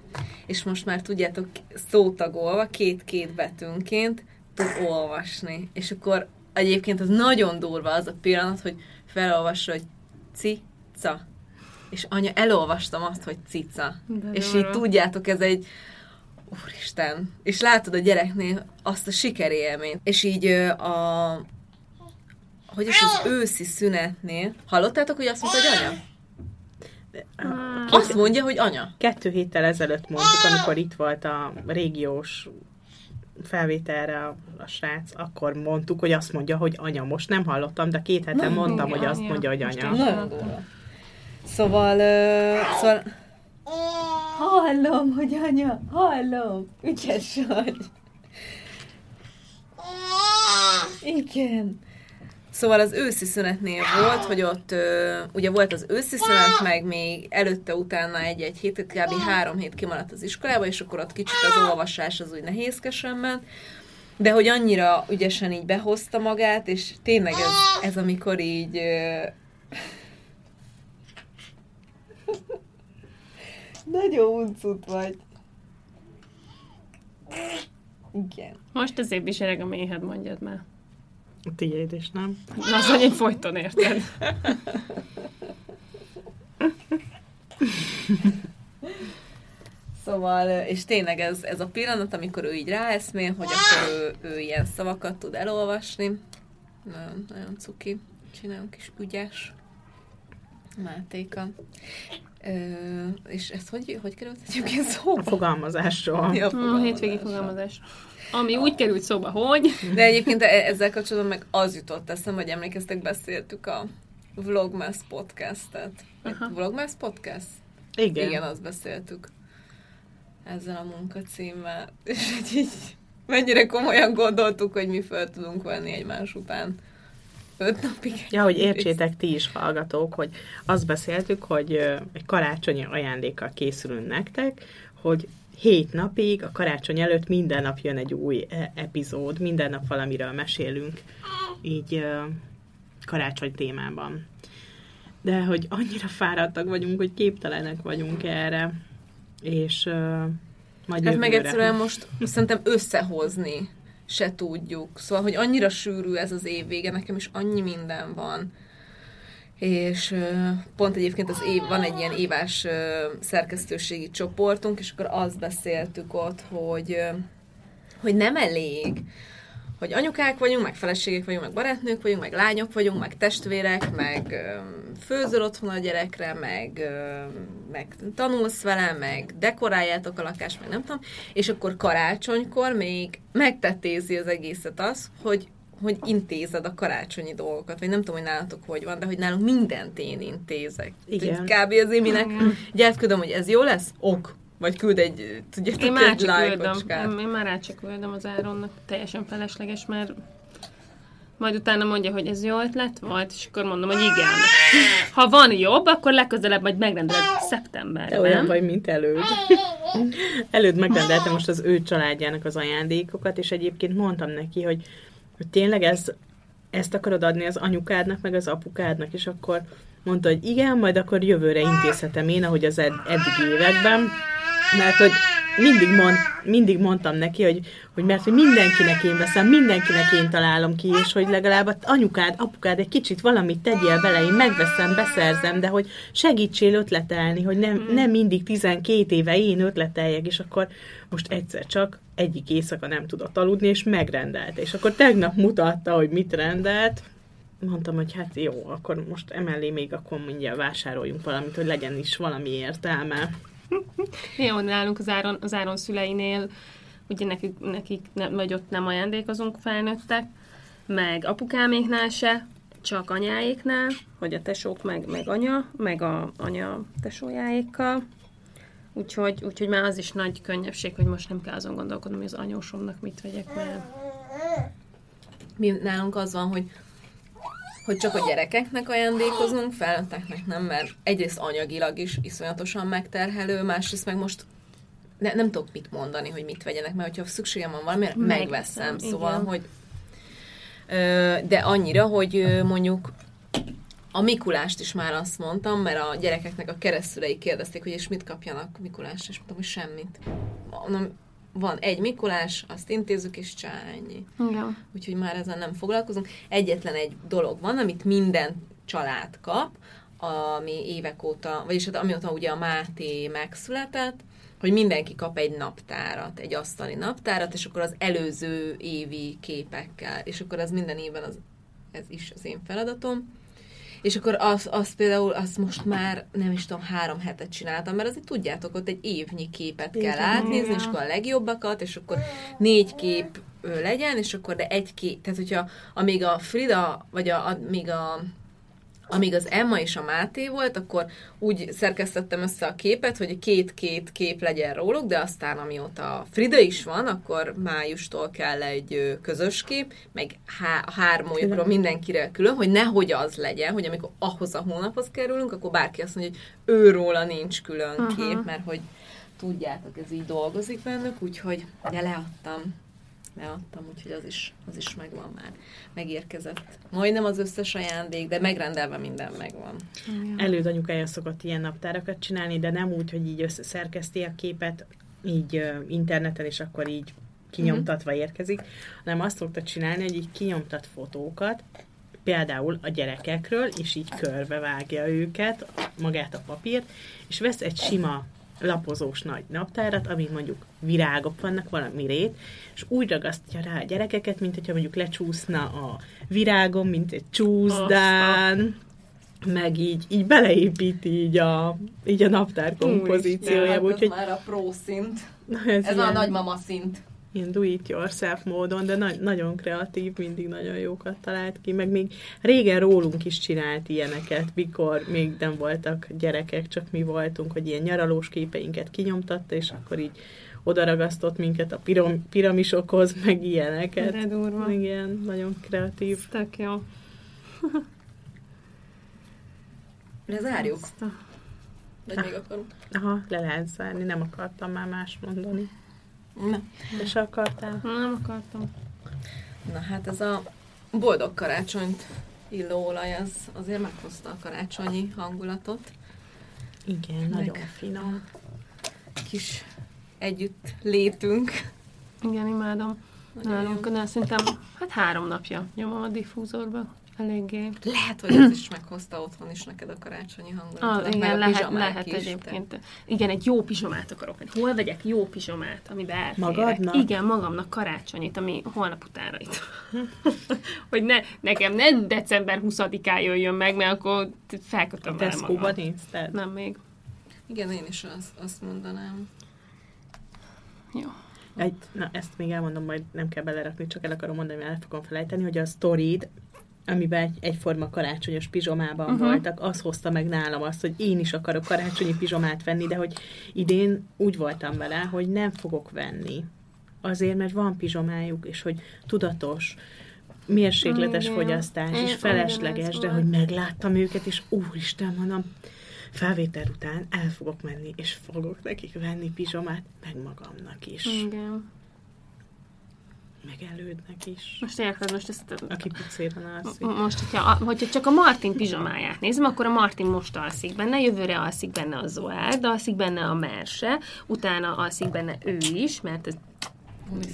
és most már tudjátok szótagolva, két-két betűnként tud olvasni. És akkor egyébként az nagyon durva az a pillanat, hogy felolvassa, hogy cica. És anya, elolvastam azt, hogy cica. De és így tudjátok, ez egy Úristen. És látod a gyereknél azt a sikerélményt. És így a hogy is az őszi szünetnél, hallottátok, hogy azt mondta, hogy anya? Azt mondja, hogy anya. Kettő héttel ezelőtt mondtuk, amikor itt volt a régiós felvételre a, a srác, akkor mondtuk, hogy azt mondja, hogy anya. Most nem hallottam, de két hete mondtam, igen, hogy azt ja. mondja, hogy anya. Szóval, ö, szóval... Hallom, hogy anya, hallom. Ügyes vagy. Igen. Szóval az őszi szünetnél volt, hogy ott ö, ugye volt az őszi szünet, meg még előtte, utána egy-egy hét, kb. három hét kimaradt az iskolába, és akkor ott kicsit az olvasás az úgy nehézkesen ment. De hogy annyira ügyesen így behozta magát, és tényleg ez, ez amikor így... Ö, Nagyon uncut vagy. Igen. Most azért visereg a méhed, mondjad már. A tiéd is, nem? Na, az hogy én folyton érted. Szóval, és tényleg ez, ez a pillanat, amikor ő így ráeszmél, hogy akkor ő, ő ilyen szavakat tud elolvasni. Nagyon, nagyon cuki. Csinálunk kis ügyes. Mátéka. Ö, és ez hogy, hogy került egyébként A szóba? fogalmazásról. Ja, A hétvégi fogalmazás. Ami úgy került szóba, hogy... De egyébként e- ezzel kapcsolatban meg az jutott eszembe, hogy emlékeztek, beszéltük a Vlogmas podcastet. Aha. Vlogmas podcast? Igen. Igen, azt beszéltük. Ezzel a munkacímmel. És hogy így mennyire komolyan gondoltuk, hogy mi föl tudunk venni egymás után öt napig. Ja, hogy értsétek ti is hallgatók, hogy azt beszéltük, hogy egy karácsonyi ajándékkal készülünk nektek, hogy hét napig, a karácsony előtt minden nap jön egy új e- epizód, minden nap valamiről mesélünk, így karácsony témában. De hogy annyira fáradtak vagyunk, hogy képtelenek vagyunk erre, és ö, majd Hát meg egyszerűen most szerintem összehozni se tudjuk. Szóval, hogy annyira sűrű ez az év vége, nekem is annyi minden van. És pont egyébként az év, van egy ilyen évás szerkesztőségi csoportunk, és akkor azt beszéltük ott, hogy, hogy nem elég, hogy anyukák vagyunk, meg feleségek vagyunk, meg barátnők vagyunk, meg lányok vagyunk, meg testvérek, meg főzöl otthon a gyerekre, meg, meg tanulsz vele, meg dekoráljátok a lakást, meg nem tudom, és akkor karácsonykor még megtettézi az egészet az, hogy hogy intézed a karácsonyi dolgokat, vagy nem tudom, hogy nálatok hogy van, de hogy nálunk mindent én intézek. Igen. Kb. az éminek gyertküldöm, hogy ez jó lesz, ok. Vagy küld egy, tudjátok, Én már egy lájkocskát. Én, már csak küldöm az Áronnak. Teljesen felesleges, mert majd utána mondja, hogy ez jó ötlet volt, és akkor mondom, hogy igen. Ha van jobb, akkor legközelebb majd megrendeled Te szeptemberben. olyan vagy, mint előd. előd megrendeltem most az ő családjának az ajándékokat, és egyébként mondtam neki, hogy, hogy tényleg ez, ezt akarod adni az anyukádnak, meg az apukádnak, és akkor mondta, hogy igen, majd akkor jövőre intézhetem én, ahogy az ed- eddigi években, mert hogy mindig, mond, mindig mondtam neki, hogy, hogy mert hogy mindenkinek én veszem, mindenkinek én találom ki, és hogy legalább anyukád, apukád egy kicsit valamit tegyél bele, én megveszem, beszerzem, de hogy segítsél ötletelni, hogy nem, nem mindig 12 éve én ötleteljek, és akkor most egyszer csak egyik éjszaka nem tudott aludni, és megrendelt. És akkor tegnap mutatta, hogy mit rendelt, mondtam, hogy hát jó, akkor most emellé még akkor mindjárt vásároljunk valamit, hogy legyen is valami értelme. Jó, nálunk az Áron, az Áron szüleinél, ugye nekik, nekik nem, vagy ott nem ajándékozunk felnőttek, meg apukáméknál se, csak anyáéknál, hogy a tesók meg, meg anya, meg a anya tesójáékkal. Úgyhogy, úgyhogy már az is nagy könnyebbség, hogy most nem kell azon gondolkodnom, hogy az anyósomnak mit vegyek, mert Mi nálunk az van, hogy hogy csak a gyerekeknek ajándékozunk, felnőtteknek nem, mert egyrészt anyagilag is iszonyatosan megterhelő, másrészt meg most ne, nem tudok mit mondani, hogy mit vegyenek, mert hogyha szükségem van valamire, Megveszem, megveszem. Szóval, igen. hogy de annyira, hogy mondjuk a Mikulást is már azt mondtam, mert a gyerekeknek a keresztülei kérdezték, hogy és mit kapjanak Mikulásra, és mondtam, hogy semmit. Mondom, van egy Mikulás, azt intézzük, és csányi igen. úgyhogy már ezen nem foglalkozunk. Egyetlen egy dolog van, amit minden család kap, ami évek óta, vagyis hát amióta ugye a Máté megszületett, hogy mindenki kap egy naptárat, egy asztali naptárat, és akkor az előző évi képekkel, és akkor az minden évben az, ez is az én feladatom. És akkor az, az például, azt most már nem is tudom, három hetet csináltam, mert azért tudjátok, ott egy évnyi képet kell átnézni, és akkor a legjobbakat, és akkor négy kép legyen, és akkor de egy kép, tehát hogyha amíg a Frida, vagy a, a, még a amíg az Emma és a Máté volt, akkor úgy szerkesztettem össze a képet, hogy két-két kép legyen róluk, de aztán amióta a Frida is van, akkor májustól kell egy közös kép, meg há- hármójukról mindenkire külön, hogy nehogy az legyen, hogy amikor ahhoz a hónaphoz kerülünk, akkor bárki azt mondja, hogy ő róla nincs külön Aha. kép, mert hogy tudjátok, ez így dolgozik bennük, úgyhogy de leadtam leadtam, úgyhogy az is, az is megvan már. Megérkezett. Majdnem az összes ajándék, de megrendelve minden megvan. Előd anyukája szokott ilyen naptárakat csinálni, de nem úgy, hogy így összeszerkeszti a képet így ö, interneten, és akkor így kinyomtatva érkezik, hanem azt szokta csinálni, hogy így kinyomtat fotókat, például a gyerekekről, és így körbevágja őket, magát a papírt, és vesz egy sima lapozós nagy naptárat, amin mondjuk virágok vannak, valami rét, és úgy ragasztja rá a gyerekeket, mint hogyha mondjuk lecsúszna a virágon, mint egy csúszdán, meg így, így beleépíti így a, így a naptár kompozíciójába, úgyhogy már a pro szint. ez, Ez ilyen, a nagymama szint. Ilyen do it yourself módon, de na- nagyon kreatív, mindig nagyon jókat talált ki, meg még régen rólunk is csinált ilyeneket, mikor még nem voltak gyerekek, csak mi voltunk, hogy ilyen nyaralós képeinket kinyomtatta, és akkor így odaragasztott minket a piram- piramisokhoz, meg ilyeneket. Erre durva. Igen, nagyon kreatív. Tök jó. Lezárjuk. Vagy még akarunk? Aha, le lehet zárni, nem akartam már más mondani. Te se akartál? Nem akartam. Na hát ez a boldog karácsonyt illó olaj, az azért meghozta a karácsonyi hangulatot. Igen, nagyon finom. Kis együtt létünk. Igen, imádom. Nálunk, de szerintem hát három napja nyomom a diffúzorba. Eléggé. Lehet, hogy ez is meghozta otthon is neked a karácsonyi hangulatot. Ah, igen, a lehet, lehet is, egyébként. Igen, egy jó pizsamát akarok. Hogy hol vegyek jó pizsamát, amiben elférek. Magadnak? Igen, magamnak karácsonyit, ami holnap utánra itt. hogy ne, nekem nem december 20-án jöjjön meg, mert akkor felkötöm vele magam. nézted? Nem még. Igen, én is az, azt mondanám. Jó. Egy, na, ezt még elmondom, majd nem kell belerakni, csak el akarom mondani, mert el fogom felejteni, hogy a sztorid, amiben egy, egyforma karácsonyos pizsomában uh-huh. voltak, az hozta meg nálam azt, hogy én is akarok karácsonyi pizsomát venni, de hogy idén úgy voltam vele, hogy nem fogok venni. Azért, mert van pizsomájuk, és hogy tudatos, mérsékletes Igen. fogyasztás, és felesleges, de hogy megláttam őket, és úristen, mondom, felvétel után el fogok menni, és fogok nekik venni pizsomát, meg magamnak is, Igen. Meg elődnek is, Most érted, most ezt... aki pucéban alszik. Most, hogyha, hogyha csak a Martin pizsamáját nézem, akkor a Martin most alszik benne, jövőre alszik benne a Zoárd, alszik benne a Merse, utána alszik benne ő is, mert, ez,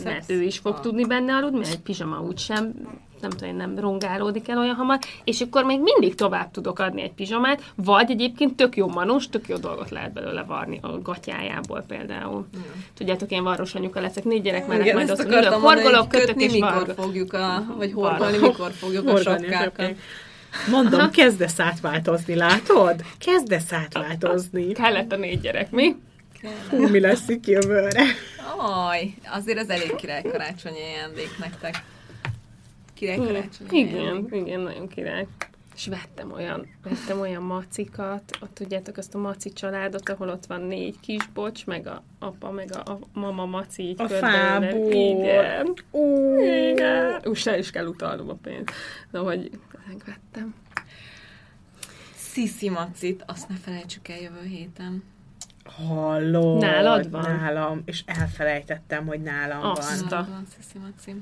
mert ő is fog Ah. tudni benne aludni, mert egy pizsama úgysem, nem tudom, én, nem rongálódik el olyan hamar, és akkor még mindig tovább tudok adni egy pizsamát, vagy egyébként tök jó manus, tök jó dolgot lehet belőle varni a gatyájából például. Tudjátok, én varros anyuka leszek, négy gyerek mellett Igen, majd ott ülök, horgolok, kötök és mikor vargok. fogjuk a, vagy horgolni, mikor fogjuk a a sapkákat. Mondom, kezdesz átváltozni, látod? Kezdesz átváltozni. Kellett a négy gyerek, mi? Hú, mi lesz itt jövőre? Aj, azért ez elég király karácsonyi ajándék nektek. Király karácsonyi Igen, ajándék. igen, nagyon király. És vettem olyan, vettem olyan macikat, ott tudjátok azt a maci családot, ahol ott van négy kisbocs, meg a apa, meg a, a mama maci így A fából. Igen. Ú, Igen. Úgy se is kell utalnom a pénzt. De hogy megvettem. Sziszi macit, azt ne felejtsük el jövő héten. Hallod. Nálad van? Nálam, és elfelejtettem, hogy nálam Azt. van. Nálad van Sziszi maci.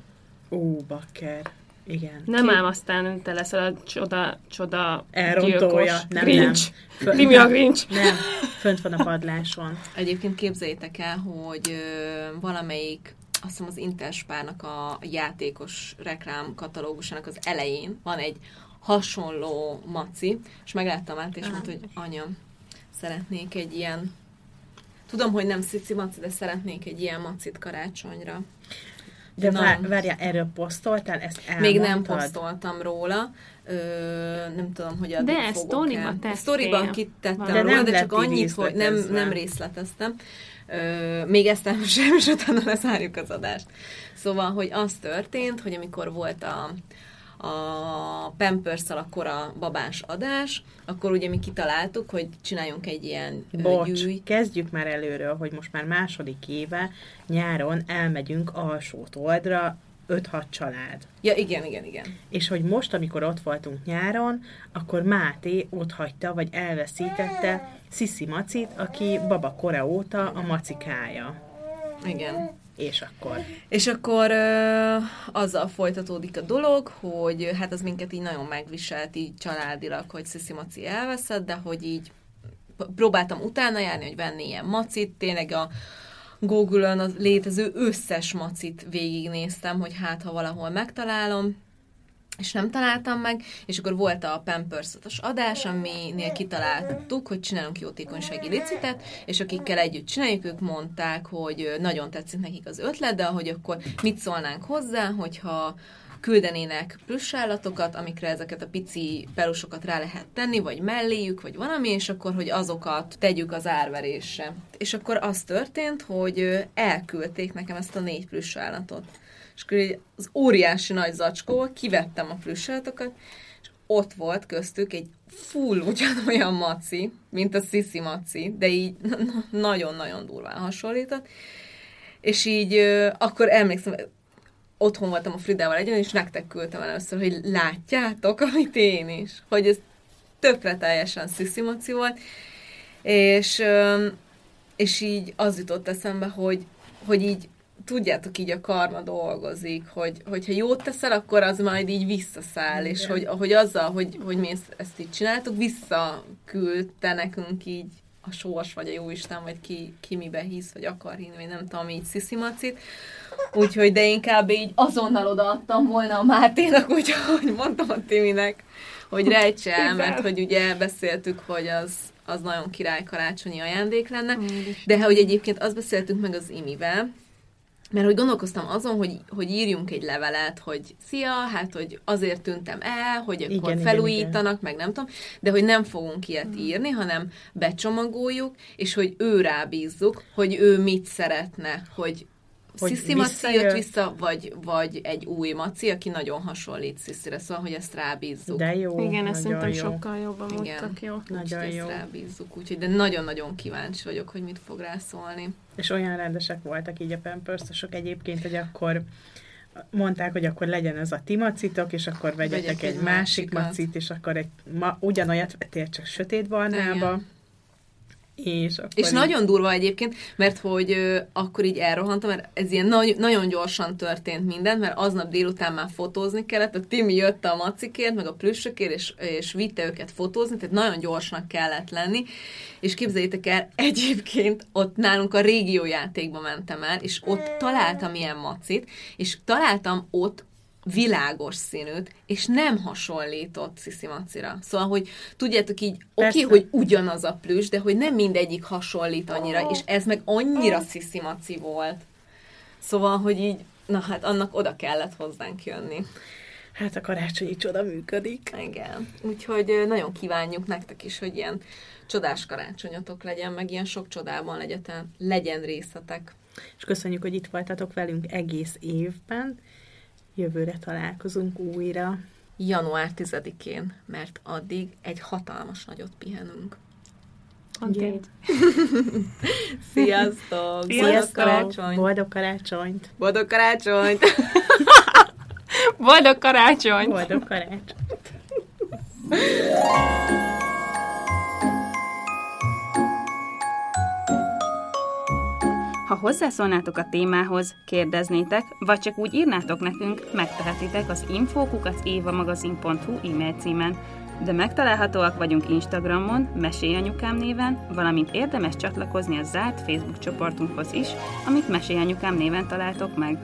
Ó, bakker. Igen. Nem Ki- ám aztán te leszel a csoda, csoda Elrontója. Nem, Grinch. nem. Mi a Grinch? Nem, fönt van a padláson. Egyébként képzeljétek el, hogy ö, valamelyik azt hiszem az Interspárnak a játékos reklám katalógusának az elején van egy hasonló maci, és megláttam át, és mondta, hogy anya, szeretnék egy ilyen Tudom, hogy nem szici maci, de szeretnék egy ilyen macit karácsonyra. De Na. vár, várjál, erről posztoltál? Ezt elmondtad? Még nem posztoltam róla. Ö, nem tudom, hogy addig De ezt fogok sztoriba tettél. Sztoriban kitettem De róla, nem de csak annyit, hogy nem, nem részleteztem. Ö, még ezt elmesélem, és utána lezárjuk az adást. Szóval, hogy az történt, hogy amikor volt a, a pampers a kora babás adás, akkor ugye mi kitaláltuk, hogy csináljunk egy ilyen Bocs, gyűjt. kezdjük már előről, hogy most már második éve nyáron elmegyünk alsó toldra 5-6 család. Ja, igen, igen, igen. És hogy most, amikor ott voltunk nyáron, akkor Máté ott hagyta, vagy elveszítette Sziszi Macit, aki baba kora óta a macikája. Igen. És akkor. És akkor ö, azzal folytatódik a dolog, hogy hát az minket így nagyon megviselt így családilag, hogy Sziszi Maci elveszett, de hogy így próbáltam utána járni, hogy venni ilyen macit, tényleg a Google-ön az létező összes macit végignéztem, hogy hát ha valahol megtalálom, és nem találtam meg, és akkor volt a pampers adás, aminél kitaláltuk, hogy csinálunk jótékonysági licitet, és akikkel együtt csináljuk, ők mondták, hogy nagyon tetszik nekik az ötlet, de hogy akkor mit szólnánk hozzá, hogyha küldenének pluszállatokat, amikre ezeket a pici pelusokat rá lehet tenni, vagy melléjük, vagy valami, és akkor, hogy azokat tegyük az árverésre. És akkor az történt, hogy elküldték nekem ezt a négy pluszállatot. És akkor így az óriási nagy zacskóval kivettem a plüssálatokat, és ott volt köztük egy full ugyanolyan maci, mint a Sisi maci, de így nagyon-nagyon durván hasonlított. És így akkor emlékszem, otthon voltam a Fridával egyen, és nektek küldtem először, hogy látjátok, amit én is. Hogy ez tökre teljesen Sisi maci volt. És, és így az jutott eszembe, hogy, hogy így tudjátok, így a karma dolgozik, hogy, hogyha jót teszel, akkor az majd így visszaszáll, Igen. és hogy, hogy azzal, hogy, hogy mi ezt, ezt így csináltuk, visszaküldte nekünk így a sors, vagy a jóisten, vagy ki, ki mibe hisz, vagy akar hinni, vagy nem tudom, így sziszimacit. Úgyhogy, de inkább így azonnal odaadtam volna a Máténak, úgyhogy mondtam a Timinek, hogy rejtse el, mert hogy ugye beszéltük, hogy az, az nagyon király karácsonyi ajándék lenne, de hogy egyébként azt beszéltünk meg az Imivel, mert hogy gondolkoztam azon, hogy, hogy írjunk egy levelet, hogy szia, hát, hogy azért tűntem el, hogy akkor igen, felújítanak, igen, igen. meg nem tudom, de hogy nem fogunk ilyet írni, hanem becsomagoljuk, és hogy ő rábízzuk, hogy ő mit szeretne, hogy hogy Sziszi Maci jött vissza, vagy, vagy egy új Maci, aki nagyon hasonlít Sziszire, szóval, hogy ezt rábízzuk. De jó, Igen, ezt szerintem jó. sokkal jobban mondtak, jó. Nagyon úgy, jó. Ezt rábízzuk, úgyhogy de nagyon-nagyon kíváncsi vagyok, hogy mit fog rászólni. És olyan rendesek voltak így a pampers egyébként, hogy akkor mondták, hogy akkor legyen ez a ti macitok, és akkor vegyetek Vegyek egy, egy másik macit, és akkor egy ma, ugyanolyat vettél csak sötétbarnába. Igen és, akkor és így... nagyon durva egyébként, mert hogy ö, akkor így elrohantam, mert ez ilyen nagy, nagyon gyorsan történt minden, mert aznap délután már fotózni kellett, a Timi jött a macikért, meg a plüssökért, és, és vitte őket fotózni, tehát nagyon gyorsnak kellett lenni, és képzeljétek el, egyébként ott nálunk a régiójátékba mentem el, és ott találtam ilyen macit, és találtam ott világos színűt, és nem hasonlított Macira. Szóval, hogy tudjátok így, oké, okay, hogy ugyanaz a plüss, de hogy nem mindegyik hasonlít annyira, oh. és ez meg annyira Maci volt. Szóval, hogy így, na hát annak oda kellett hozzánk jönni. Hát a karácsonyi csoda működik. Igen. Úgyhogy nagyon kívánjuk nektek is, hogy ilyen csodás karácsonyotok legyen, meg ilyen sok csodában legyen, legyen részletek. És köszönjük, hogy itt voltatok velünk egész évben, jövőre találkozunk újra. Január 10-én, mert addig egy hatalmas nagyot pihenünk. Okay. Sziasztok! Sziasztok! Karácsony. Boldog karácsonyt! Boldog karácsonyt! Boldog karácsonyt! Boldog karácsonyt! Ha hozzászólnátok a témához, kérdeznétek, vagy csak úgy írnátok nekünk, megtehetitek az infókukat évamagazin.hu e-mail címen. De megtalálhatóak vagyunk Instagramon, Mesélyanyukám néven, valamint érdemes csatlakozni a zárt Facebook csoportunkhoz is, amit Mesélyanyukám néven találtok meg.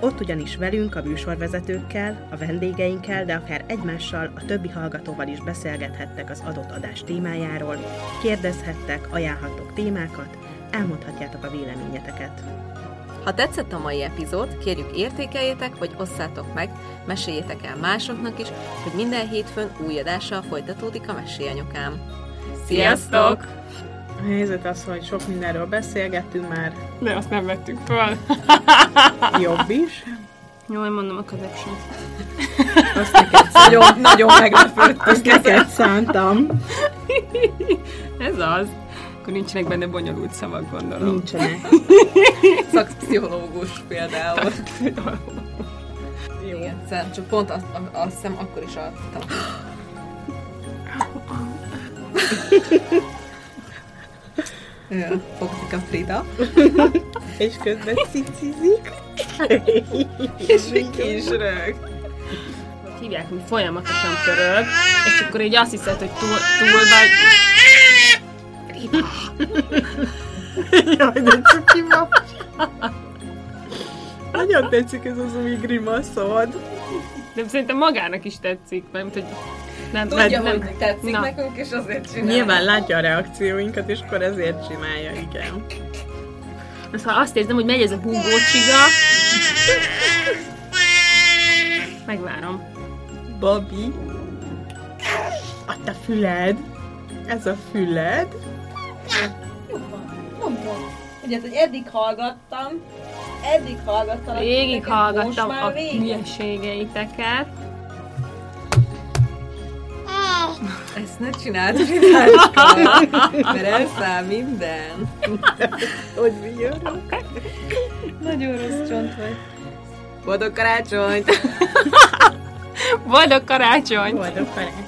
Ott ugyanis velünk, a műsorvezetőkkel, a vendégeinkkel, de akár egymással, a többi hallgatóval is beszélgethettek az adott adás témájáról, kérdezhettek, ajánlhattok témákat, elmondhatjátok a véleményeteket. Ha tetszett a mai epizód, kérjük értékeljétek, vagy osszátok meg, meséljétek el másoknak is, hogy minden hétfőn új adással folytatódik a Mesélyanyukám. Sziasztok! A helyzet az, hogy sok mindenről beszélgettünk már. De azt nem vettük fel. Jobb is. Jó, én mondom a caption Azt neked nagyon, nagyon meglepődtem. Azt neked szántam. Ez az akkor nincsenek benne bonyolult szavak, gondolom. Nincsenek. Szakpszichológus például. Jó. Igen, csak pont azt, azt hiszem akkor is adtam. Fogszik a Frida. És közben cicizik. és egy kis rög. Hívják, hogy folyamatosan pörög, és akkor így azt hiszed, hogy túl, túl vagy Jaj, de cuki Nagyon tetszik ez az új grimaszod. De szerintem magának is tetszik, mert hogy nem, Tudja, nem, hogy tetszik na. nekünk, és azért csinálja. Nyilván látja a reakcióinkat, és akkor ezért csinálja, igen. Azt, ha azt érzem, hogy megy ez a húgócsiga, megvárom. Babi, a te füled, ez a füled, Mondom. Ugye, hogy eddig hallgattam, eddig hallgattam. Végig hallgattam a hülyeségeiteket. Ezt ne csináld, Fridáska, mert elszáll minden. Hogy vigyorok? Nagyon rossz csont vagy. Boldog karácsonyt! Boldog karácsony! Boldog karácsony!